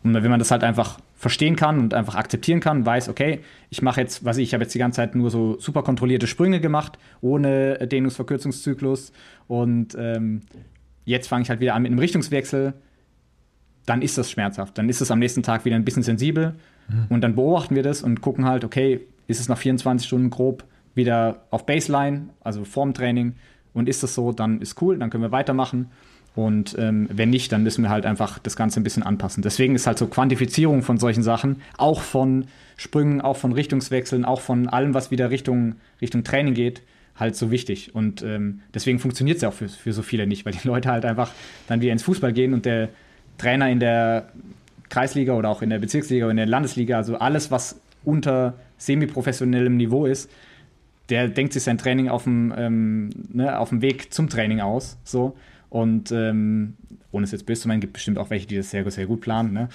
Speaker 1: Und wenn man das halt einfach verstehen kann und einfach akzeptieren kann, weiß, okay, ich mache jetzt, was ich, ich habe jetzt die ganze Zeit nur so super kontrollierte Sprünge gemacht, ohne Dehnungsverkürzungszyklus und ähm, jetzt fange ich halt wieder an mit einem Richtungswechsel, dann ist das schmerzhaft. Dann ist es am nächsten Tag wieder ein bisschen sensibel mhm. und dann beobachten wir das und gucken halt, okay, ist es nach 24 Stunden grob wieder auf Baseline, also vorm Training und ist das so, dann ist cool, dann können wir weitermachen. Und ähm, wenn nicht, dann müssen wir halt einfach das Ganze ein bisschen anpassen. Deswegen ist halt so Quantifizierung von solchen Sachen, auch von Sprüngen, auch von Richtungswechseln, auch von allem, was wieder Richtung, Richtung Training geht, halt so wichtig. Und ähm, deswegen funktioniert es ja auch für, für so viele nicht, weil die Leute halt einfach dann wieder ins Fußball gehen und der Trainer in der Kreisliga oder auch in der Bezirksliga oder in der Landesliga, also alles, was unter semi-professionellem Niveau ist, der denkt sich sein Training auf dem, ähm, ne, auf dem Weg zum Training aus. So. Und ähm, ohne es jetzt böse zu meinen, gibt bestimmt auch welche, die das sehr, sehr gut planen. Ne?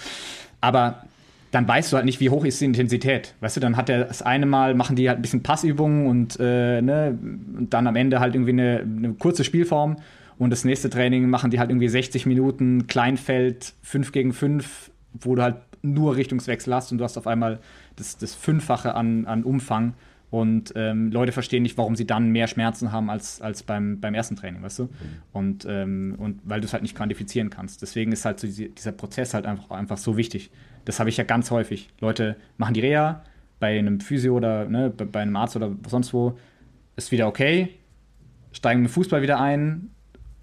Speaker 1: Aber dann weißt du halt nicht, wie hoch ist die Intensität. Weißt du, dann hat er das eine Mal, machen die halt ein bisschen Passübungen und, äh, ne, und dann am Ende halt irgendwie eine, eine, kurze Spielform. Und das nächste Training machen die halt irgendwie 60 Minuten Kleinfeld 5 gegen 5, wo du halt nur Richtungswechsel hast und du hast auf einmal das, das Fünffache an, an Umfang. Und ähm, Leute verstehen nicht, warum sie dann mehr Schmerzen haben als, als beim, beim ersten Training, weißt du? Mhm. Und, ähm, und weil du es halt nicht quantifizieren kannst. Deswegen ist halt so diese, dieser Prozess halt einfach, einfach so wichtig. Das habe ich ja ganz häufig. Leute machen die Reha bei einem Physio oder ne, bei, bei einem Arzt oder sonst wo, ist wieder okay, steigen mit Fußball wieder ein,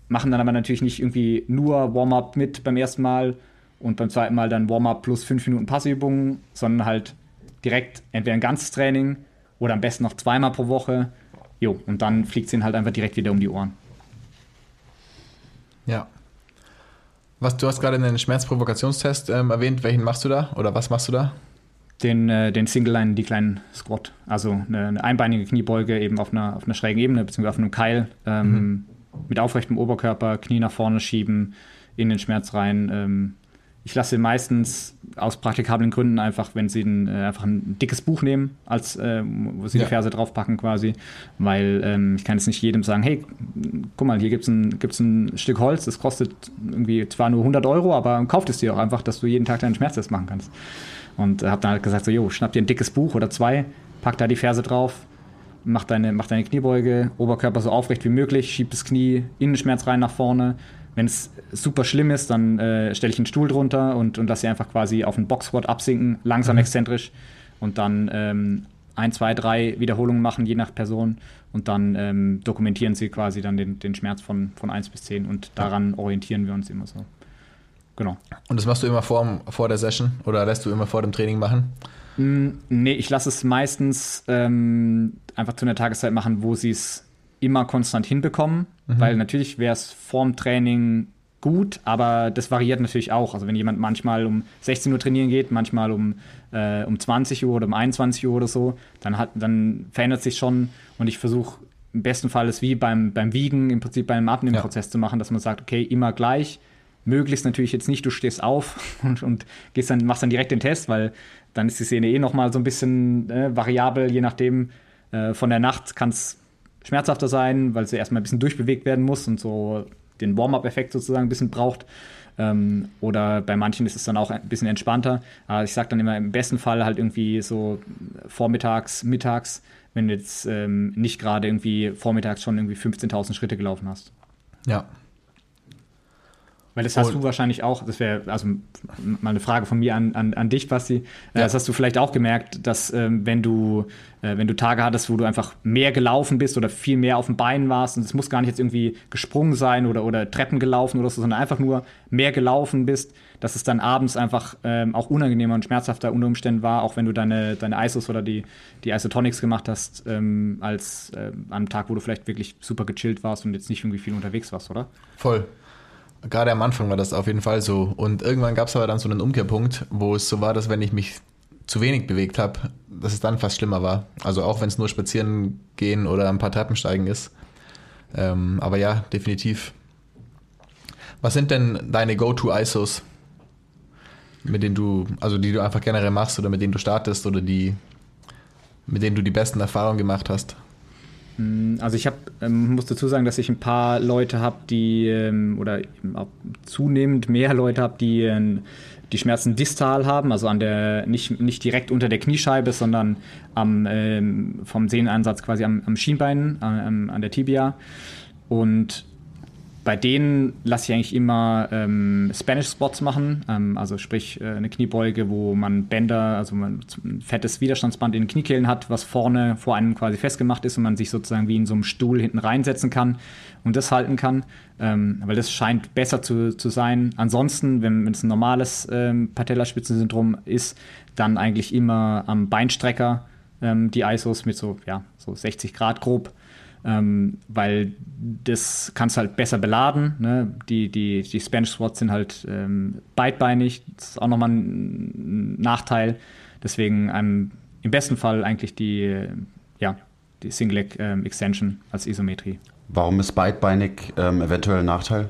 Speaker 1: machen dann aber natürlich nicht irgendwie nur Warm-up mit beim ersten Mal und beim zweiten Mal dann Warm-up plus fünf Minuten Passübungen, sondern halt direkt entweder ein ganzes Training oder am besten noch zweimal pro Woche. Jo, und dann fliegt es ihnen halt einfach direkt wieder um die Ohren.
Speaker 3: Ja. Was, du hast gerade den Schmerzprovokationstest ähm, erwähnt. Welchen machst du da? Oder was machst du da?
Speaker 1: Den, äh, den Single Line, die kleinen Squat. Also eine, eine, einbeinige Kniebeuge eben auf einer, auf einer schrägen Ebene, beziehungsweise auf einem Keil. Ähm, mhm. Mit aufrechtem Oberkörper, Knie nach vorne schieben, in den Schmerz rein. Ähm, ich lasse meistens aus praktikablen Gründen einfach, wenn sie ein, äh, einfach ein dickes Buch nehmen, als äh, wo sie ja. die Verse draufpacken quasi, weil ähm, ich kann jetzt nicht jedem sagen, hey, guck mal, hier gibt es ein, gibt's ein Stück Holz, das kostet irgendwie zwar nur 100 Euro, aber kauft es dir auch einfach, dass du jeden Tag deinen Schmerztest machen kannst. Und äh, habe dann halt gesagt, so, jo, schnapp dir ein dickes Buch oder zwei, pack da die Verse drauf, mach deine, mach deine Kniebeuge, Oberkörper so aufrecht wie möglich, schieb das Knie in den Schmerz rein nach vorne, wenn es super schlimm ist, dann äh, stelle ich einen Stuhl drunter und, und lasse sie einfach quasi auf den Boxsquat absinken, langsam mhm. exzentrisch und dann ähm, ein, zwei, drei Wiederholungen machen, je nach Person. Und dann ähm, dokumentieren sie quasi dann den, den Schmerz von, von 1 bis 10 und daran orientieren wir uns immer so.
Speaker 3: Genau. Und das machst du immer vor, vor der Session oder lässt du immer vor dem Training machen?
Speaker 1: Mm, nee, ich lasse es meistens ähm, einfach zu einer Tageszeit machen, wo sie es immer konstant hinbekommen, mhm. weil natürlich wäre es vorm Training gut, aber das variiert natürlich auch. Also wenn jemand manchmal um 16 Uhr trainieren geht, manchmal um, äh, um 20 Uhr oder um 21 Uhr oder so, dann, hat, dann verändert sich schon und ich versuche im besten Fall es wie beim, beim Wiegen im Prinzip bei einem Abnehmprozess ja. zu machen, dass man sagt, okay, immer gleich. Möglichst natürlich jetzt nicht, du stehst auf und, und gehst dann, machst dann direkt den Test, weil dann ist die Szene eh nochmal so ein bisschen äh, variabel, je nachdem. Äh, von der Nacht kann es schmerzhafter sein, weil sie erstmal ein bisschen durchbewegt werden muss und so den Warm-up-Effekt sozusagen ein bisschen braucht. Ähm, oder bei manchen ist es dann auch ein bisschen entspannter. Aber ich sage dann immer im besten Fall halt irgendwie so vormittags, mittags, wenn du jetzt ähm, nicht gerade irgendwie vormittags schon irgendwie 15.000 Schritte gelaufen hast.
Speaker 3: Ja,
Speaker 1: weil das hast und, du wahrscheinlich auch, das wäre also mal eine Frage von mir an, an, an dich, Basti. Äh, ja. Das hast du vielleicht auch gemerkt, dass ähm, wenn du äh, wenn du Tage hattest, wo du einfach mehr gelaufen bist oder viel mehr auf dem Bein warst und es muss gar nicht jetzt irgendwie gesprungen sein oder, oder Treppen gelaufen oder so, sondern einfach nur mehr gelaufen bist, dass es dann abends einfach ähm, auch unangenehmer und schmerzhafter unter Umständen war, auch wenn du deine, deine ISOs oder die, die Isotonics gemacht hast, ähm, als äh, an einem Tag, wo du vielleicht wirklich super gechillt warst und jetzt nicht irgendwie viel unterwegs warst, oder?
Speaker 3: Voll. Gerade am Anfang war das auf jeden Fall so. Und irgendwann gab es aber dann so einen Umkehrpunkt, wo es so war, dass wenn ich mich zu wenig bewegt habe, dass es dann fast schlimmer war. Also auch wenn es nur spazieren gehen oder ein paar Treppen steigen ist. Ähm, aber ja, definitiv. Was sind denn deine Go-To-ISOs, mit denen du, also die du einfach generell machst oder mit denen du startest oder die, mit denen du die besten Erfahrungen gemacht hast?
Speaker 1: Mm, also ich habe, ähm, muss dazu sagen, dass ich ein paar Leute habe, die ähm, oder zunehmend mehr Leute habe, die äh, die Schmerzen distal haben, also an der nicht, nicht direkt unter der Kniescheibe, sondern am, ähm, vom Sehneneinsatz quasi am, am Schienbein, äh, an der Tibia. Und bei denen lasse ich eigentlich immer ähm, Spanish Spots machen, ähm, also sprich äh, eine Kniebeuge, wo man Bänder, also man ein fettes Widerstandsband in den Kniekehlen hat, was vorne vor einem quasi festgemacht ist und man sich sozusagen wie in so einem Stuhl hinten reinsetzen kann und das halten kann, ähm, weil das scheint besser zu, zu sein. Ansonsten, wenn es ein normales ähm, Patellaspitzensyndrom ist, dann eigentlich immer am Beinstrecker ähm, die ISOs mit so, ja, so 60 Grad grob ähm, weil das kannst du halt besser beladen. Ne? Die, die, die Spanish Squats sind halt ähm, beidbeinig, das ist auch nochmal ein Nachteil. Deswegen ähm, im besten Fall eigentlich die, ja, die Single Leg ähm, Extension als Isometrie.
Speaker 2: Warum ist beidbeinig ähm, eventuell ein Nachteil?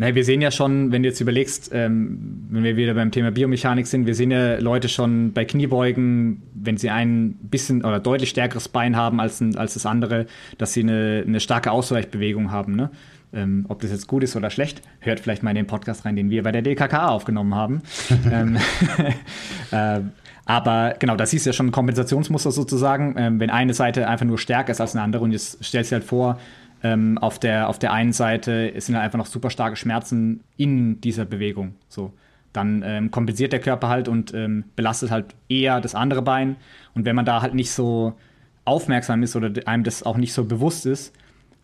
Speaker 1: Ähm, na, wir sehen ja schon, wenn du jetzt überlegst, ähm, wenn wir wieder beim Thema Biomechanik sind, wir sehen ja Leute schon bei Kniebeugen, wenn sie ein bisschen oder deutlich stärkeres Bein haben als, ein, als das andere, dass sie eine, eine starke Ausweichbewegung haben. Ne? Ähm, ob das jetzt gut ist oder schlecht, hört vielleicht mal in den Podcast rein, den wir bei der DKK aufgenommen haben. ähm, äh, aber genau, das ist ja schon ein Kompensationsmuster sozusagen, ähm, wenn eine Seite einfach nur stärker ist als eine andere und jetzt stellst du halt vor, ähm, auf, der, auf der einen Seite sind halt einfach noch super starke Schmerzen in dieser Bewegung. So. Dann ähm, kompensiert der Körper halt und ähm, belastet halt eher das andere Bein. Und wenn man da halt nicht so aufmerksam ist oder einem das auch nicht so bewusst ist,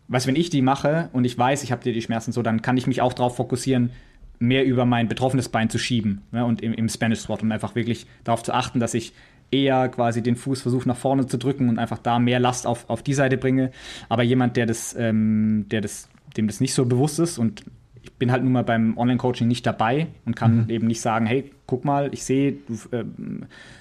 Speaker 1: was wenn ich die mache und ich weiß, ich habe dir die Schmerzen so, dann kann ich mich auch darauf fokussieren, mehr über mein betroffenes Bein zu schieben. Ne? Und im, im Spanish Squat und einfach wirklich darauf zu achten, dass ich eher quasi den Fuß versuche nach vorne zu drücken und einfach da mehr Last auf, auf die Seite bringe. Aber jemand, der das, ähm, der das, dem das nicht so bewusst ist und ich bin halt nun mal beim Online-Coaching nicht dabei und kann mhm. eben nicht sagen, hey, guck mal, ich sehe, du äh,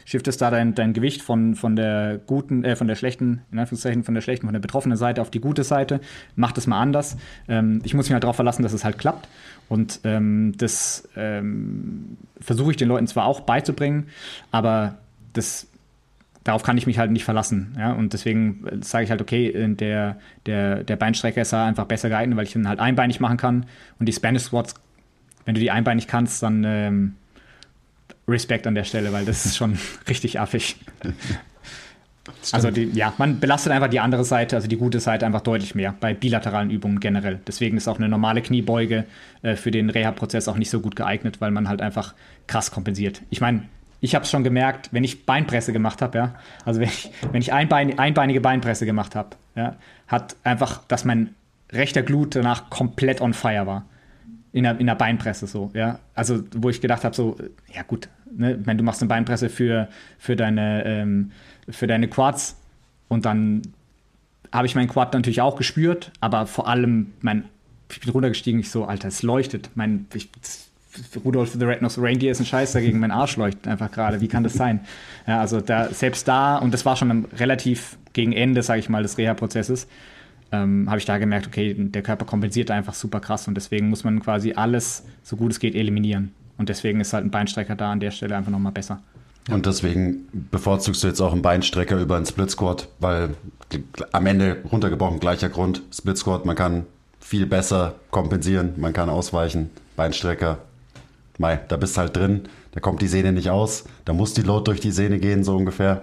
Speaker 1: shiftest da dein, dein Gewicht von, von der guten, äh, von der schlechten, in Anführungszeichen, von der schlechten, von der betroffenen Seite auf die gute Seite, mach das mal anders. Ähm, ich muss mich halt darauf verlassen, dass es halt klappt. Und ähm, das ähm, versuche ich den Leuten zwar auch beizubringen, aber das, darauf kann ich mich halt nicht verlassen. Ja? Und deswegen sage ich halt, okay, der, der, der Beinstrecker ist da einfach besser geeignet, weil ich ihn halt einbeinig machen kann. Und die Spanish Squats, wenn du die einbeinig kannst, dann ähm, Respekt an der Stelle, weil das ist schon richtig affig. Also die, ja, man belastet einfach die andere Seite, also die gute Seite einfach deutlich mehr bei bilateralen Übungen generell. Deswegen ist auch eine normale Kniebeuge äh, für den Reha-Prozess auch nicht so gut geeignet, weil man halt einfach krass kompensiert. Ich meine, ich habe es schon gemerkt, wenn ich Beinpresse gemacht habe, ja, also wenn ich, wenn ich einbein, einbeinige Beinpresse gemacht habe, ja, hat einfach, dass mein rechter Glut danach komplett on fire war. In der, in der Beinpresse so, ja. Also, wo ich gedacht habe, so, ja gut, ne, wenn du machst eine Beinpresse für, für, deine, ähm, für deine Quads und dann habe ich meinen Quad natürlich auch gespürt, aber vor allem mein, ich bin runtergestiegen, ich so, Alter, es leuchtet. Mein, ich, Rudolf the Red-Nosed Reindeer ist ein Scheißer gegen mein Arsch leuchtet einfach gerade. Wie kann das sein? Ja, also da, selbst da, und das war schon relativ gegen Ende, sage ich mal, des Reha-Prozesses, ähm, habe ich da gemerkt, okay, der Körper kompensiert einfach super krass und deswegen muss man quasi alles, so gut es geht, eliminieren. Und deswegen ist halt ein Beinstrecker da an der Stelle einfach nochmal besser.
Speaker 2: Und deswegen bevorzugst du jetzt auch einen Beinstrecker über einen Split Squat, weil am Ende runtergebrochen gleicher Grund. Split Squat, man kann viel besser kompensieren, man kann ausweichen. Beinstrecker Mei, da bist du halt drin, da kommt die Sehne nicht aus, da muss die Load durch die Sehne gehen, so ungefähr.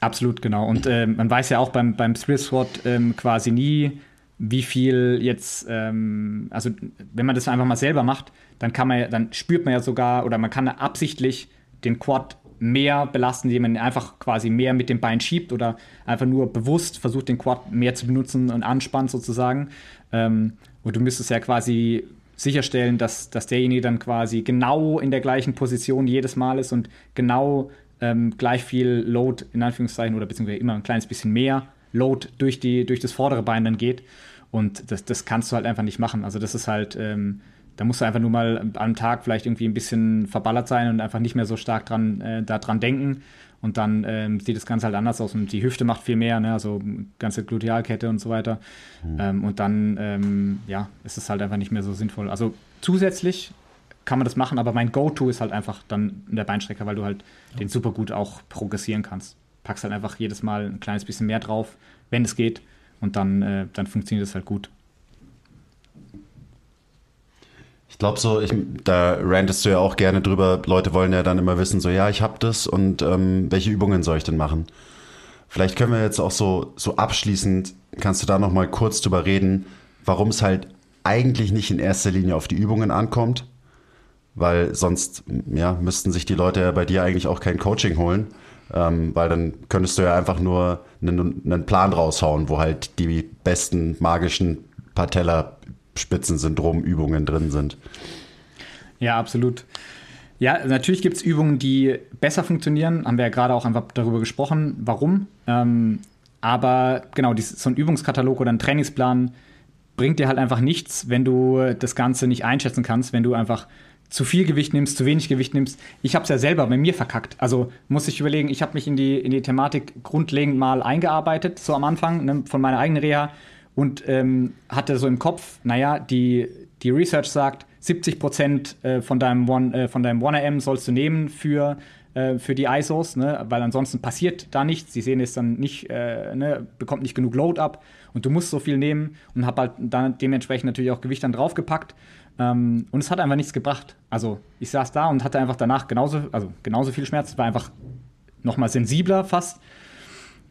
Speaker 1: Absolut, genau. Und äh, man weiß ja auch beim, beim Split Squat ähm, quasi nie, wie viel jetzt, ähm, also wenn man das einfach mal selber macht, dann kann man dann spürt man ja sogar oder man kann absichtlich den Quad mehr belasten, indem man einfach quasi mehr mit dem Bein schiebt oder einfach nur bewusst versucht, den Quad mehr zu benutzen und anspannt sozusagen. Ähm, und du müsstest ja quasi sicherstellen, dass, dass derjenige dann quasi genau in der gleichen Position jedes Mal ist und genau ähm, gleich viel Load in Anführungszeichen oder beziehungsweise immer ein kleines bisschen mehr Load durch, die, durch das vordere Bein dann geht. Und das, das kannst du halt einfach nicht machen. Also das ist halt, ähm, da musst du einfach nur mal am Tag vielleicht irgendwie ein bisschen verballert sein und einfach nicht mehr so stark dran, äh, daran denken. Und dann ähm, sieht das Ganze halt anders aus und die Hüfte macht viel mehr, ne? also ganze Glutealkette und so weiter. Mhm. Ähm, und dann, ähm, ja, ist es halt einfach nicht mehr so sinnvoll. Also zusätzlich kann man das machen, aber mein Go-To ist halt einfach dann der Beinstrecker, weil du halt ja. den super gut auch progressieren kannst. Packst halt einfach jedes Mal ein kleines bisschen mehr drauf, wenn es geht, und dann, äh, dann funktioniert es halt gut.
Speaker 2: Ich glaube so, ich, da rantest du ja auch gerne drüber. Leute wollen ja dann immer wissen, so ja, ich habe das und ähm, welche Übungen soll ich denn machen? Vielleicht können wir jetzt auch so, so abschließend, kannst du da noch mal kurz drüber reden, warum es halt eigentlich nicht in erster Linie auf die Übungen ankommt, weil sonst ja, müssten sich die Leute ja bei dir eigentlich auch kein Coaching holen, ähm, weil dann könntest du ja einfach nur einen, einen Plan raushauen, wo halt die besten magischen Patella Spitzensyndrom-Übungen drin sind.
Speaker 1: Ja, absolut. Ja, natürlich gibt es Übungen, die besser funktionieren. Haben wir ja gerade auch einfach darüber gesprochen, warum. Ähm, aber genau, so ein Übungskatalog oder ein Trainingsplan bringt dir halt einfach nichts, wenn du das Ganze nicht einschätzen kannst, wenn du einfach zu viel Gewicht nimmst, zu wenig Gewicht nimmst. Ich habe es ja selber bei mir verkackt. Also muss ich überlegen, ich habe mich in die, in die Thematik grundlegend mal eingearbeitet, so am Anfang ne, von meiner eigenen Reha und ähm, hatte so im Kopf, naja, die, die Research sagt, 70 Prozent äh, von deinem One, äh, von deinem 1RM sollst du nehmen für, äh, für die ISOs, ne? weil ansonsten passiert da nichts. Sie sehen es dann nicht, äh, ne? bekommt nicht genug Load ab und du musst so viel nehmen und habe halt dann dementsprechend natürlich auch Gewicht dann draufgepackt. Ähm, und es hat einfach nichts gebracht. Also ich saß da und hatte einfach danach genauso, also genauso viel Schmerz, war einfach noch mal sensibler fast.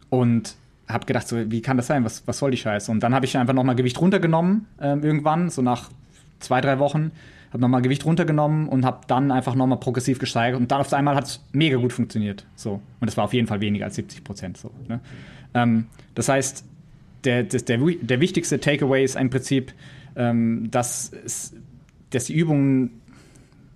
Speaker 1: Und habe gedacht, so, wie kann das sein? Was, was soll die Scheiße? Und dann habe ich einfach nochmal Gewicht runtergenommen, äh, irgendwann, so nach zwei, drei Wochen. Habe nochmal Gewicht runtergenommen und habe dann einfach nochmal progressiv gesteigert. Und dann auf einmal hat es mega gut funktioniert. So. Und es war auf jeden Fall weniger als 70 Prozent. So, ne? ähm, das heißt, der, der, der, der wichtigste Takeaway ist im Prinzip, ähm, dass, es, dass die Übungen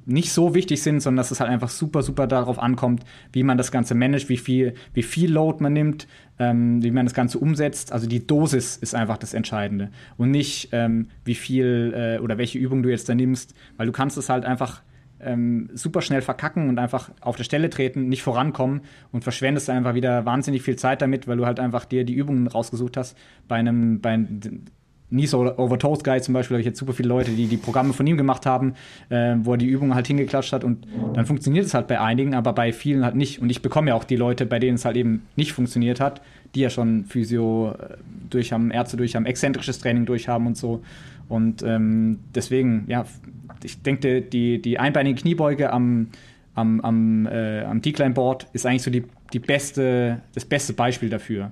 Speaker 1: nicht so wichtig sind, sondern dass es halt einfach super, super darauf ankommt, wie man das Ganze managt, wie viel, wie viel Load man nimmt, ähm, wie man das Ganze umsetzt. Also die Dosis ist einfach das Entscheidende und nicht, ähm, wie viel äh, oder welche Übung du jetzt da nimmst, weil du kannst es halt einfach ähm, super schnell verkacken und einfach auf der Stelle treten, nicht vorankommen und verschwendest einfach wieder wahnsinnig viel Zeit damit, weil du halt einfach dir die Übungen rausgesucht hast bei einem, bei Nies Over Toast Guy zum Beispiel, habe ich jetzt super viele Leute, die die Programme von ihm gemacht haben, äh, wo er die Übungen halt hingeklatscht hat und dann funktioniert es halt bei einigen, aber bei vielen halt nicht. Und ich bekomme ja auch die Leute, bei denen es halt eben nicht funktioniert hat, die ja schon Physio äh, durch haben, Ärzte durch haben, exzentrisches Training durch haben und so. Und ähm, deswegen, ja, ich denke, die, die einbeinige Kniebeuge am, am, am, äh, am Decline-Board ist eigentlich so die, die beste, das beste Beispiel dafür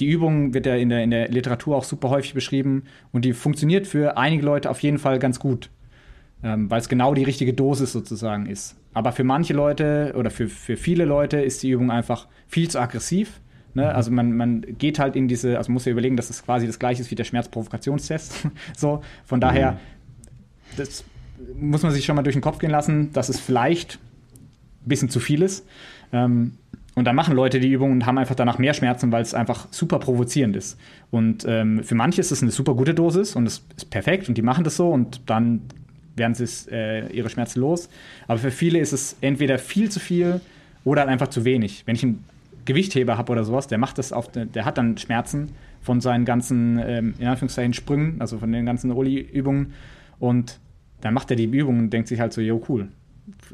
Speaker 1: die Übung wird ja in der, in der Literatur auch super häufig beschrieben und die funktioniert für einige Leute auf jeden Fall ganz gut, ähm, weil es genau die richtige Dosis sozusagen ist. Aber für manche Leute oder für, für viele Leute ist die Übung einfach viel zu aggressiv. Ne? Mhm. Also man, man geht halt in diese, also muss ja überlegen, dass es quasi das gleiche ist wie der Schmerzprovokationstest. so, von daher, mhm. das muss man sich schon mal durch den Kopf gehen lassen, dass es vielleicht ein bisschen zu viel ist. Ähm, und dann machen Leute die Übung und haben einfach danach mehr Schmerzen, weil es einfach super provozierend ist. Und ähm, für manche ist es eine super gute Dosis und es ist perfekt und die machen das so und dann werden sie äh, ihre Schmerzen los. Aber für viele ist es entweder viel zu viel oder halt einfach zu wenig. Wenn ich einen Gewichtheber habe oder sowas, der macht das auf, der hat dann Schmerzen von seinen ganzen, ähm, in Anführungszeichen, Sprüngen, also von den ganzen Oli-Übungen. Und dann macht er die Übungen und denkt sich halt so, jo, cool,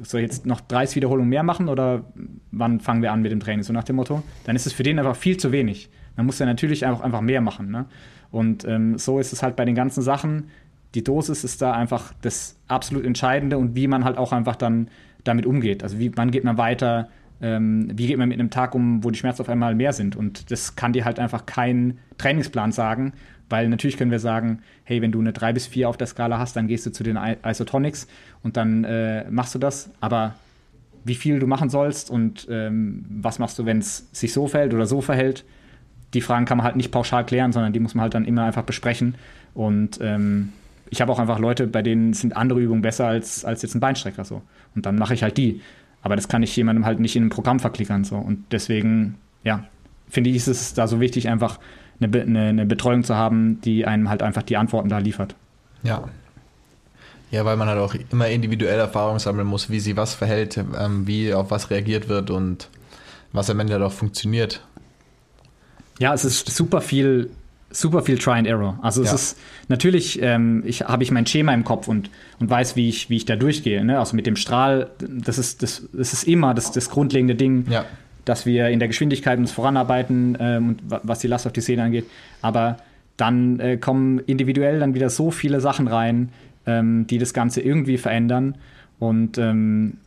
Speaker 1: soll ich jetzt noch 30 Wiederholungen mehr machen oder wann fangen wir an mit dem Training? So nach dem Motto. Dann ist es für den einfach viel zu wenig. Man muss ja natürlich einfach, einfach mehr machen. Ne? Und ähm, so ist es halt bei den ganzen Sachen. Die Dosis ist da einfach das absolut Entscheidende und wie man halt auch einfach dann damit umgeht. Also wie, wann geht man weiter, ähm, wie geht man mit einem Tag um, wo die Schmerzen auf einmal mehr sind. Und das kann dir halt einfach kein Trainingsplan sagen, weil natürlich können wir sagen, hey, wenn du eine 3 bis 4 auf der Skala hast, dann gehst du zu den Isotonics und dann äh, machst du das. Aber wie viel du machen sollst und ähm, was machst du, wenn es sich so verhält oder so verhält, die Fragen kann man halt nicht pauschal klären, sondern die muss man halt dann immer einfach besprechen. Und ähm, ich habe auch einfach Leute, bei denen sind andere Übungen besser als, als jetzt ein Beinstrecker so. Und dann mache ich halt die. Aber das kann ich jemandem halt nicht in ein Programm verklickern so. Und deswegen, ja, finde ich, ist es da so wichtig, einfach eine, eine, eine Betreuung zu haben, die einem halt einfach die Antworten da liefert.
Speaker 3: Ja. Ja, weil man halt auch immer individuell Erfahrung sammeln muss, wie sie was verhält, ähm, wie auf was reagiert wird und was am Ende halt auch funktioniert.
Speaker 1: Ja, es ist super viel, super viel Try and Error. Also es
Speaker 3: Ja.
Speaker 1: ist natürlich, ähm, ich habe ich mein Schema im Kopf und, und weiß, wie ich, wie ich da durchgehe. Ne? Also mit dem Strahl, das ist, das, das ist immer das, das grundlegende Ding,
Speaker 3: Ja.
Speaker 1: Dass wir in der Geschwindigkeit uns voranarbeiten ähm, was die Last auf die Szene angeht. Aber dann äh, kommen individuell dann wieder so viele Sachen rein, ähm, die das Ganze irgendwie verändern. Und ähm,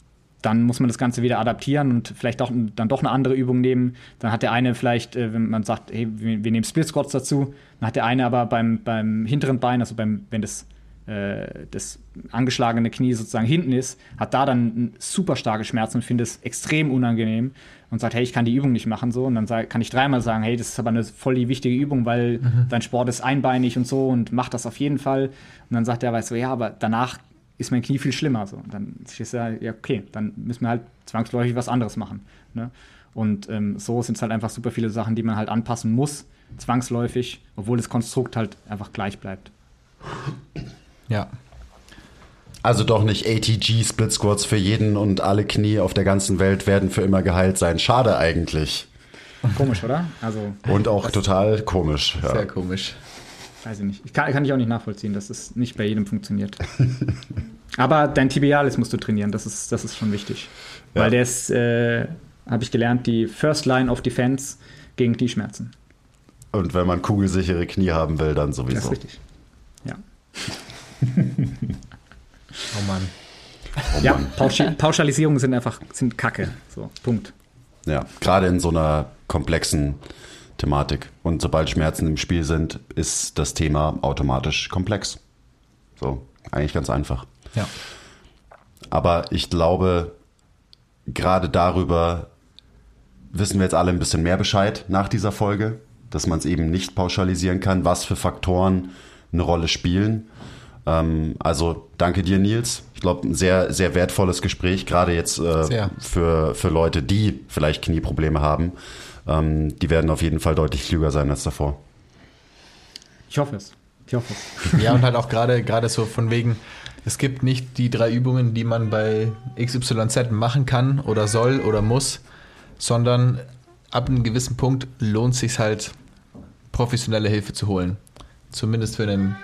Speaker 1: dann muss man das Ganze wieder adaptieren und vielleicht auch dann doch eine andere Übung nehmen. Dann hat der eine vielleicht, äh, wenn man sagt, hey, wir, wir nehmen Split Squats dazu, dann hat der eine aber beim, beim hinteren Bein, also beim, wenn das, das angeschlagene Knie sozusagen hinten ist, hat da dann super starke Schmerzen und findet es extrem unangenehm und sagt, hey, ich kann die Übung nicht machen so. Und dann kann ich dreimal sagen, hey, das ist aber eine voll die wichtige Übung, weil dein Sport ist einbeinig und so und mach das auf jeden Fall. Und dann sagt er, weißt du, ja, aber danach ist mein Knie viel schlimmer. So. Und dann ist ja, ja, okay, dann müssen wir halt zwangsläufig was anderes machen. Ne? Und ähm, so sind es halt einfach super viele Sachen, die man halt anpassen muss, zwangsläufig, obwohl das Konstrukt halt einfach gleich bleibt.
Speaker 3: Ja.
Speaker 2: Also doch nicht ATG Split Squats für jeden und alle Knie auf der ganzen Welt werden für immer geheilt sein. Schade eigentlich.
Speaker 1: Komisch, oder? Also,
Speaker 2: Und auch total komisch. Ja.
Speaker 3: Sehr komisch.
Speaker 1: weiß ich nicht. Ich kann, kann ich auch nicht nachvollziehen, dass es nicht bei jedem funktioniert. Aber dein Tibialis musst du trainieren, das ist, das ist schon wichtig.
Speaker 2: Ja.
Speaker 1: Weil der ist, äh, habe ich gelernt, die First Line of Defense gegen Knieschmerzen.
Speaker 2: Und wenn man kugelsichere Knie haben will, dann
Speaker 1: Das ist
Speaker 2: sowieso.
Speaker 1: richtig. Ja.
Speaker 3: Oh Mann.
Speaker 1: ja, Pauschi Pauschalisierungen sind einfach sind Kacke. So, Punkt.
Speaker 2: Ja, gerade in so einer komplexen Thematik. Und sobald Schmerzen im Spiel sind, ist das Thema automatisch komplex. So, eigentlich ganz einfach.
Speaker 3: Ja.
Speaker 2: Aber ich glaube, gerade darüber wissen wir jetzt alle ein bisschen mehr Bescheid nach dieser Folge, dass man es eben nicht pauschalisieren kann, was für Faktoren eine Rolle spielen. Ähm, also danke dir, Nils. Ich glaube, ein sehr, sehr wertvolles Gespräch, gerade jetzt äh, für, für Leute, die vielleicht Knieprobleme haben. Ähm, die werden auf jeden Fall deutlich klüger sein als davor.
Speaker 1: Ich hoffe es. Ich hoffe es.
Speaker 3: Ja, und halt auch gerade gerade so von wegen, es gibt nicht die drei Übungen, die man bei XYZ machen kann oder soll oder muss, sondern ab einem gewissen Punkt lohnt sich halt, professionelle Hilfe zu holen. Zumindest für einen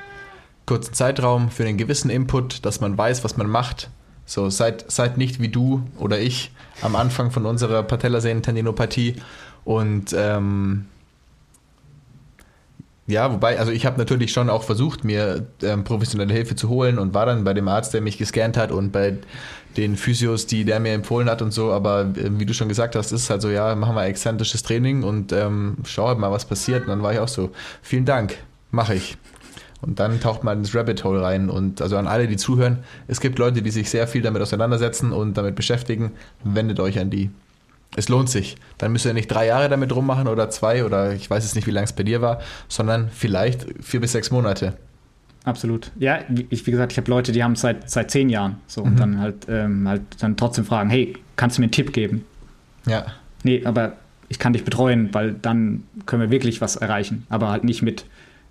Speaker 3: kurzen Zeitraum, für einen gewissen Input, dass man weiß, was man macht. So, seid, seid nicht wie du oder ich am Anfang von unserer Patellasehnentendinopathie und ähm, ja, wobei, also ich habe natürlich schon auch versucht, mir ähm, professionelle Hilfe zu holen und war dann bei dem Arzt, der mich gescannt hat und bei den Physios, die der mir empfohlen hat und so. Aber äh, wie du schon gesagt hast, ist es halt so, ja, machen wir exzentrisches Training und ähm, schau halt mal, was passiert. Und dann war ich auch so, vielen Dank, mache ich. Und dann taucht man ins Rabbit Hole rein. Und also an alle, die zuhören, es gibt Leute, die sich sehr viel damit auseinandersetzen und damit beschäftigen. Wendet euch an die. Es lohnt sich. Dann müsst ihr nicht drei Jahre damit rummachen oder zwei oder ich weiß jetzt nicht, wie lange es bei dir war, sondern vielleicht vier bis sechs Monate.
Speaker 1: Absolut. Ja, wie, ich, wie gesagt, ich habe Leute, die haben es seit, seit zehn Jahren. So, und dann halt, ähm, halt dann trotzdem fragen, hey, kannst du mir einen Tipp geben?
Speaker 3: Ja.
Speaker 1: Nee, aber ich kann dich betreuen, weil dann können wir wirklich was erreichen. Aber halt nicht mit,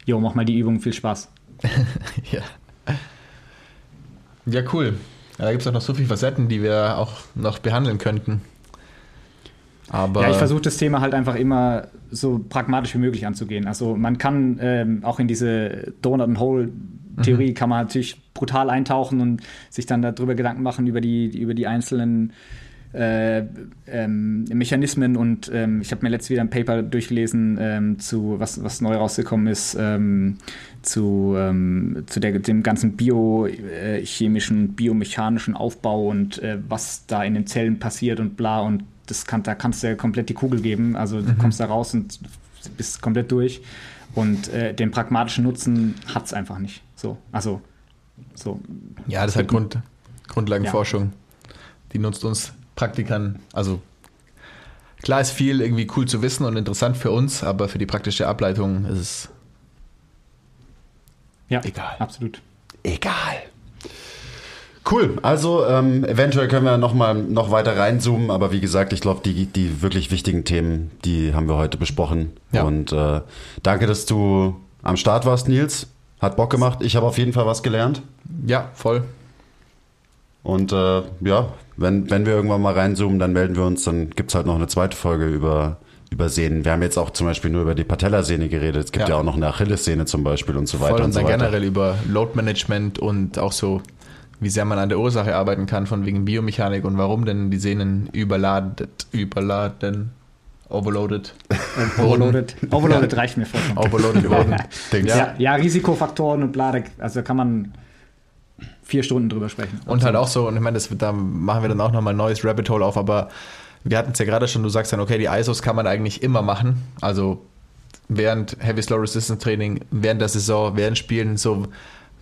Speaker 1: jo, mach mal die Übung, viel Spaß.
Speaker 3: Ja. Ja, cool. Da gibt es auch noch so viele Facetten, die wir auch noch behandeln könnten. Aber
Speaker 1: Ja, ich versuche das Thema halt einfach immer so pragmatisch wie möglich anzugehen. Also man kann ähm, auch in diese Donut and Hole Theorie kann man natürlich brutal eintauchen und sich dann darüber Gedanken machen über die über die einzelnen äh, ähm, Mechanismen und ähm, ich habe mir letztes wieder ein Paper durchgelesen ähm, zu was was neu rausgekommen ist ähm, zu ähm, zu der, dem ganzen biochemischen biomechanischen Aufbau und äh, was da in den Zellen passiert und bla und das kann, da kannst du ja komplett die Kugel geben. Also du kommst da raus und bist komplett durch. Und äh, den pragmatischen Nutzen hat es einfach nicht. So, also so.
Speaker 3: ja, das ist halt Grund, Grundlagenforschung. Die nutzt uns Praktikern. Also klar ist viel irgendwie cool zu wissen und interessant für uns, aber für die praktische Ableitung ist es
Speaker 1: Ja,
Speaker 3: Egal.
Speaker 1: absolut.
Speaker 2: Egal. Cool. Also ähm, eventuell können wir noch mal noch weiter reinzoomen, aber wie gesagt, ich glaube, die, die wirklich wichtigen Themen, die haben wir heute besprochen.
Speaker 3: Ja.
Speaker 2: Und äh, danke, dass du am Start warst, Nils. Hat Bock gemacht. Ich habe auf jeden Fall was gelernt.
Speaker 3: Ja, voll.
Speaker 2: Und äh, ja, wenn, wenn wir irgendwann mal reinzoomen, dann melden wir uns. Dann gibt's halt noch eine zweite Folge über, über Sehnen. Wir haben jetzt auch zum Beispiel nur über die Patellasehne geredet. Es gibt ja,
Speaker 3: Ja.
Speaker 2: auch noch eine Achillessehne zum Beispiel und so weiter
Speaker 3: Voll
Speaker 2: und
Speaker 3: und
Speaker 2: so
Speaker 3: dann
Speaker 2: weiter.
Speaker 3: generell über Load Management und auch so, wie sehr man an der Ursache arbeiten kann, von wegen Biomechanik und warum denn die Sehnen überladet, überladen, overloaded,
Speaker 1: Overloaded. Overloaded reicht mir vollkommen.
Speaker 3: overloaded
Speaker 1: Ja, ja, Risikofaktoren und Blade, also kann man vier Stunden drüber sprechen.
Speaker 3: Und halt auch so, und ich meine, das, wird- da machen wir dann auch nochmal ein neues Rabbit Hole auf, aber wir hatten es ja gerade schon, du sagst dann, okay, die ISOs kann man eigentlich immer machen. Also während Heavy Slow Resistance Training, während der Saison, während Spielen, so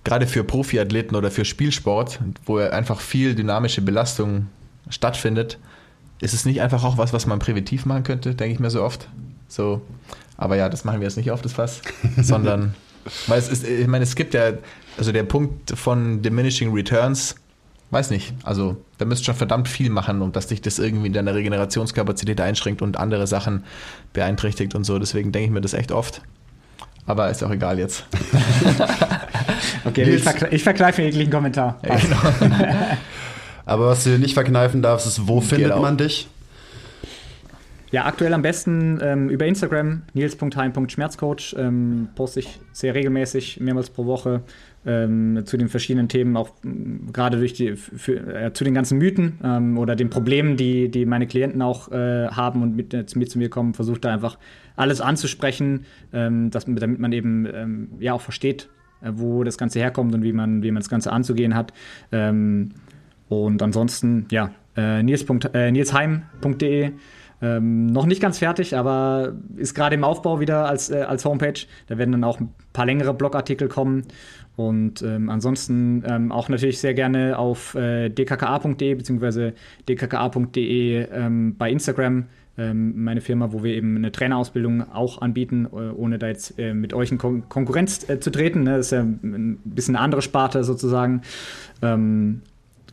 Speaker 3: gerade für Profiathleten oder für Spielsport, wo einfach viel dynamische Belastung stattfindet, ist es nicht einfach auch was, was man präventiv machen könnte, denke ich mir so oft. So, aber ja, das machen wir jetzt nicht auf das Fass, sondern weil es ist, ich meine, es gibt ja, also der Punkt von diminishing returns, weiß nicht, also da müsst schon verdammt viel machen, um dass dich das irgendwie in deiner Regenerationskapazität einschränkt und andere Sachen beeinträchtigt und so. Deswegen denke ich mir das echt oft. Aber ist auch egal jetzt.
Speaker 1: Okay,
Speaker 2: Nils.
Speaker 1: ich, verkle ich verkneife jeglichen Kommentar.
Speaker 3: Ja, genau.
Speaker 2: Aber was du nicht verkneifen darfst, ist, wo findet
Speaker 3: Genau.
Speaker 2: man dich?
Speaker 1: Ja, aktuell am besten ähm, über Instagram, nils.heim.schmerzcoach, ähm, poste ich sehr regelmäßig, mehrmals pro Woche, ähm, zu den verschiedenen Themen, auch ähm, gerade durch die, für, äh, zu den ganzen Mythen ähm, oder den Problemen, die, die meine Klienten auch äh, haben und mit, äh, mit zu mir kommen, versuche da einfach alles anzusprechen, ähm, dass, damit man eben ähm, ja auch versteht, äh, wo das Ganze herkommt und wie man, wie man das Ganze anzugehen hat. Ähm, und ansonsten, ja, äh, nils. Äh. Ähm, noch nicht ganz fertig, aber ist gerade im Aufbau wieder als, äh, als Homepage. Da werden dann auch ein paar längere Blogartikel kommen. Und ähm, ansonsten ähm, auch natürlich sehr gerne auf äh, dkka.de bzw. dkka.de ähm, bei Instagram, ähm, meine Firma, wo wir eben eine Trainerausbildung auch anbieten, äh, ohne da jetzt äh, mit euch in Kon Konkurrenz äh, zu treten. Ne? Das ist ja ein bisschen eine andere Sparte sozusagen.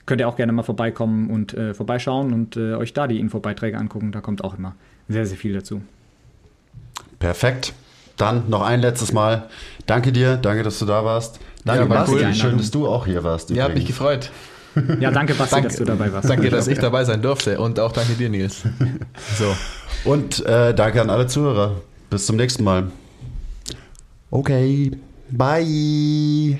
Speaker 1: Könnt ihr auch gerne mal vorbeikommen und äh, vorbeischauen und äh, euch da die Infobeiträge angucken. Da kommt auch immer sehr, sehr viel dazu.
Speaker 2: Perfekt. Dann noch ein letztes Mal. Danke dir, danke, dass du da warst. Danke,
Speaker 3: Ja, war
Speaker 2: Basti.
Speaker 3: cool.
Speaker 2: Schön, dass du auch hier warst.
Speaker 3: Ja, hat mich gefreut.
Speaker 1: Ja, danke, Basti, dass du dabei warst.
Speaker 3: Danke, dass ich dabei sein durfte. Und auch danke dir, Nils. So.
Speaker 2: Und äh, danke an alle Zuhörer. Bis zum nächsten Mal. Okay. Bye.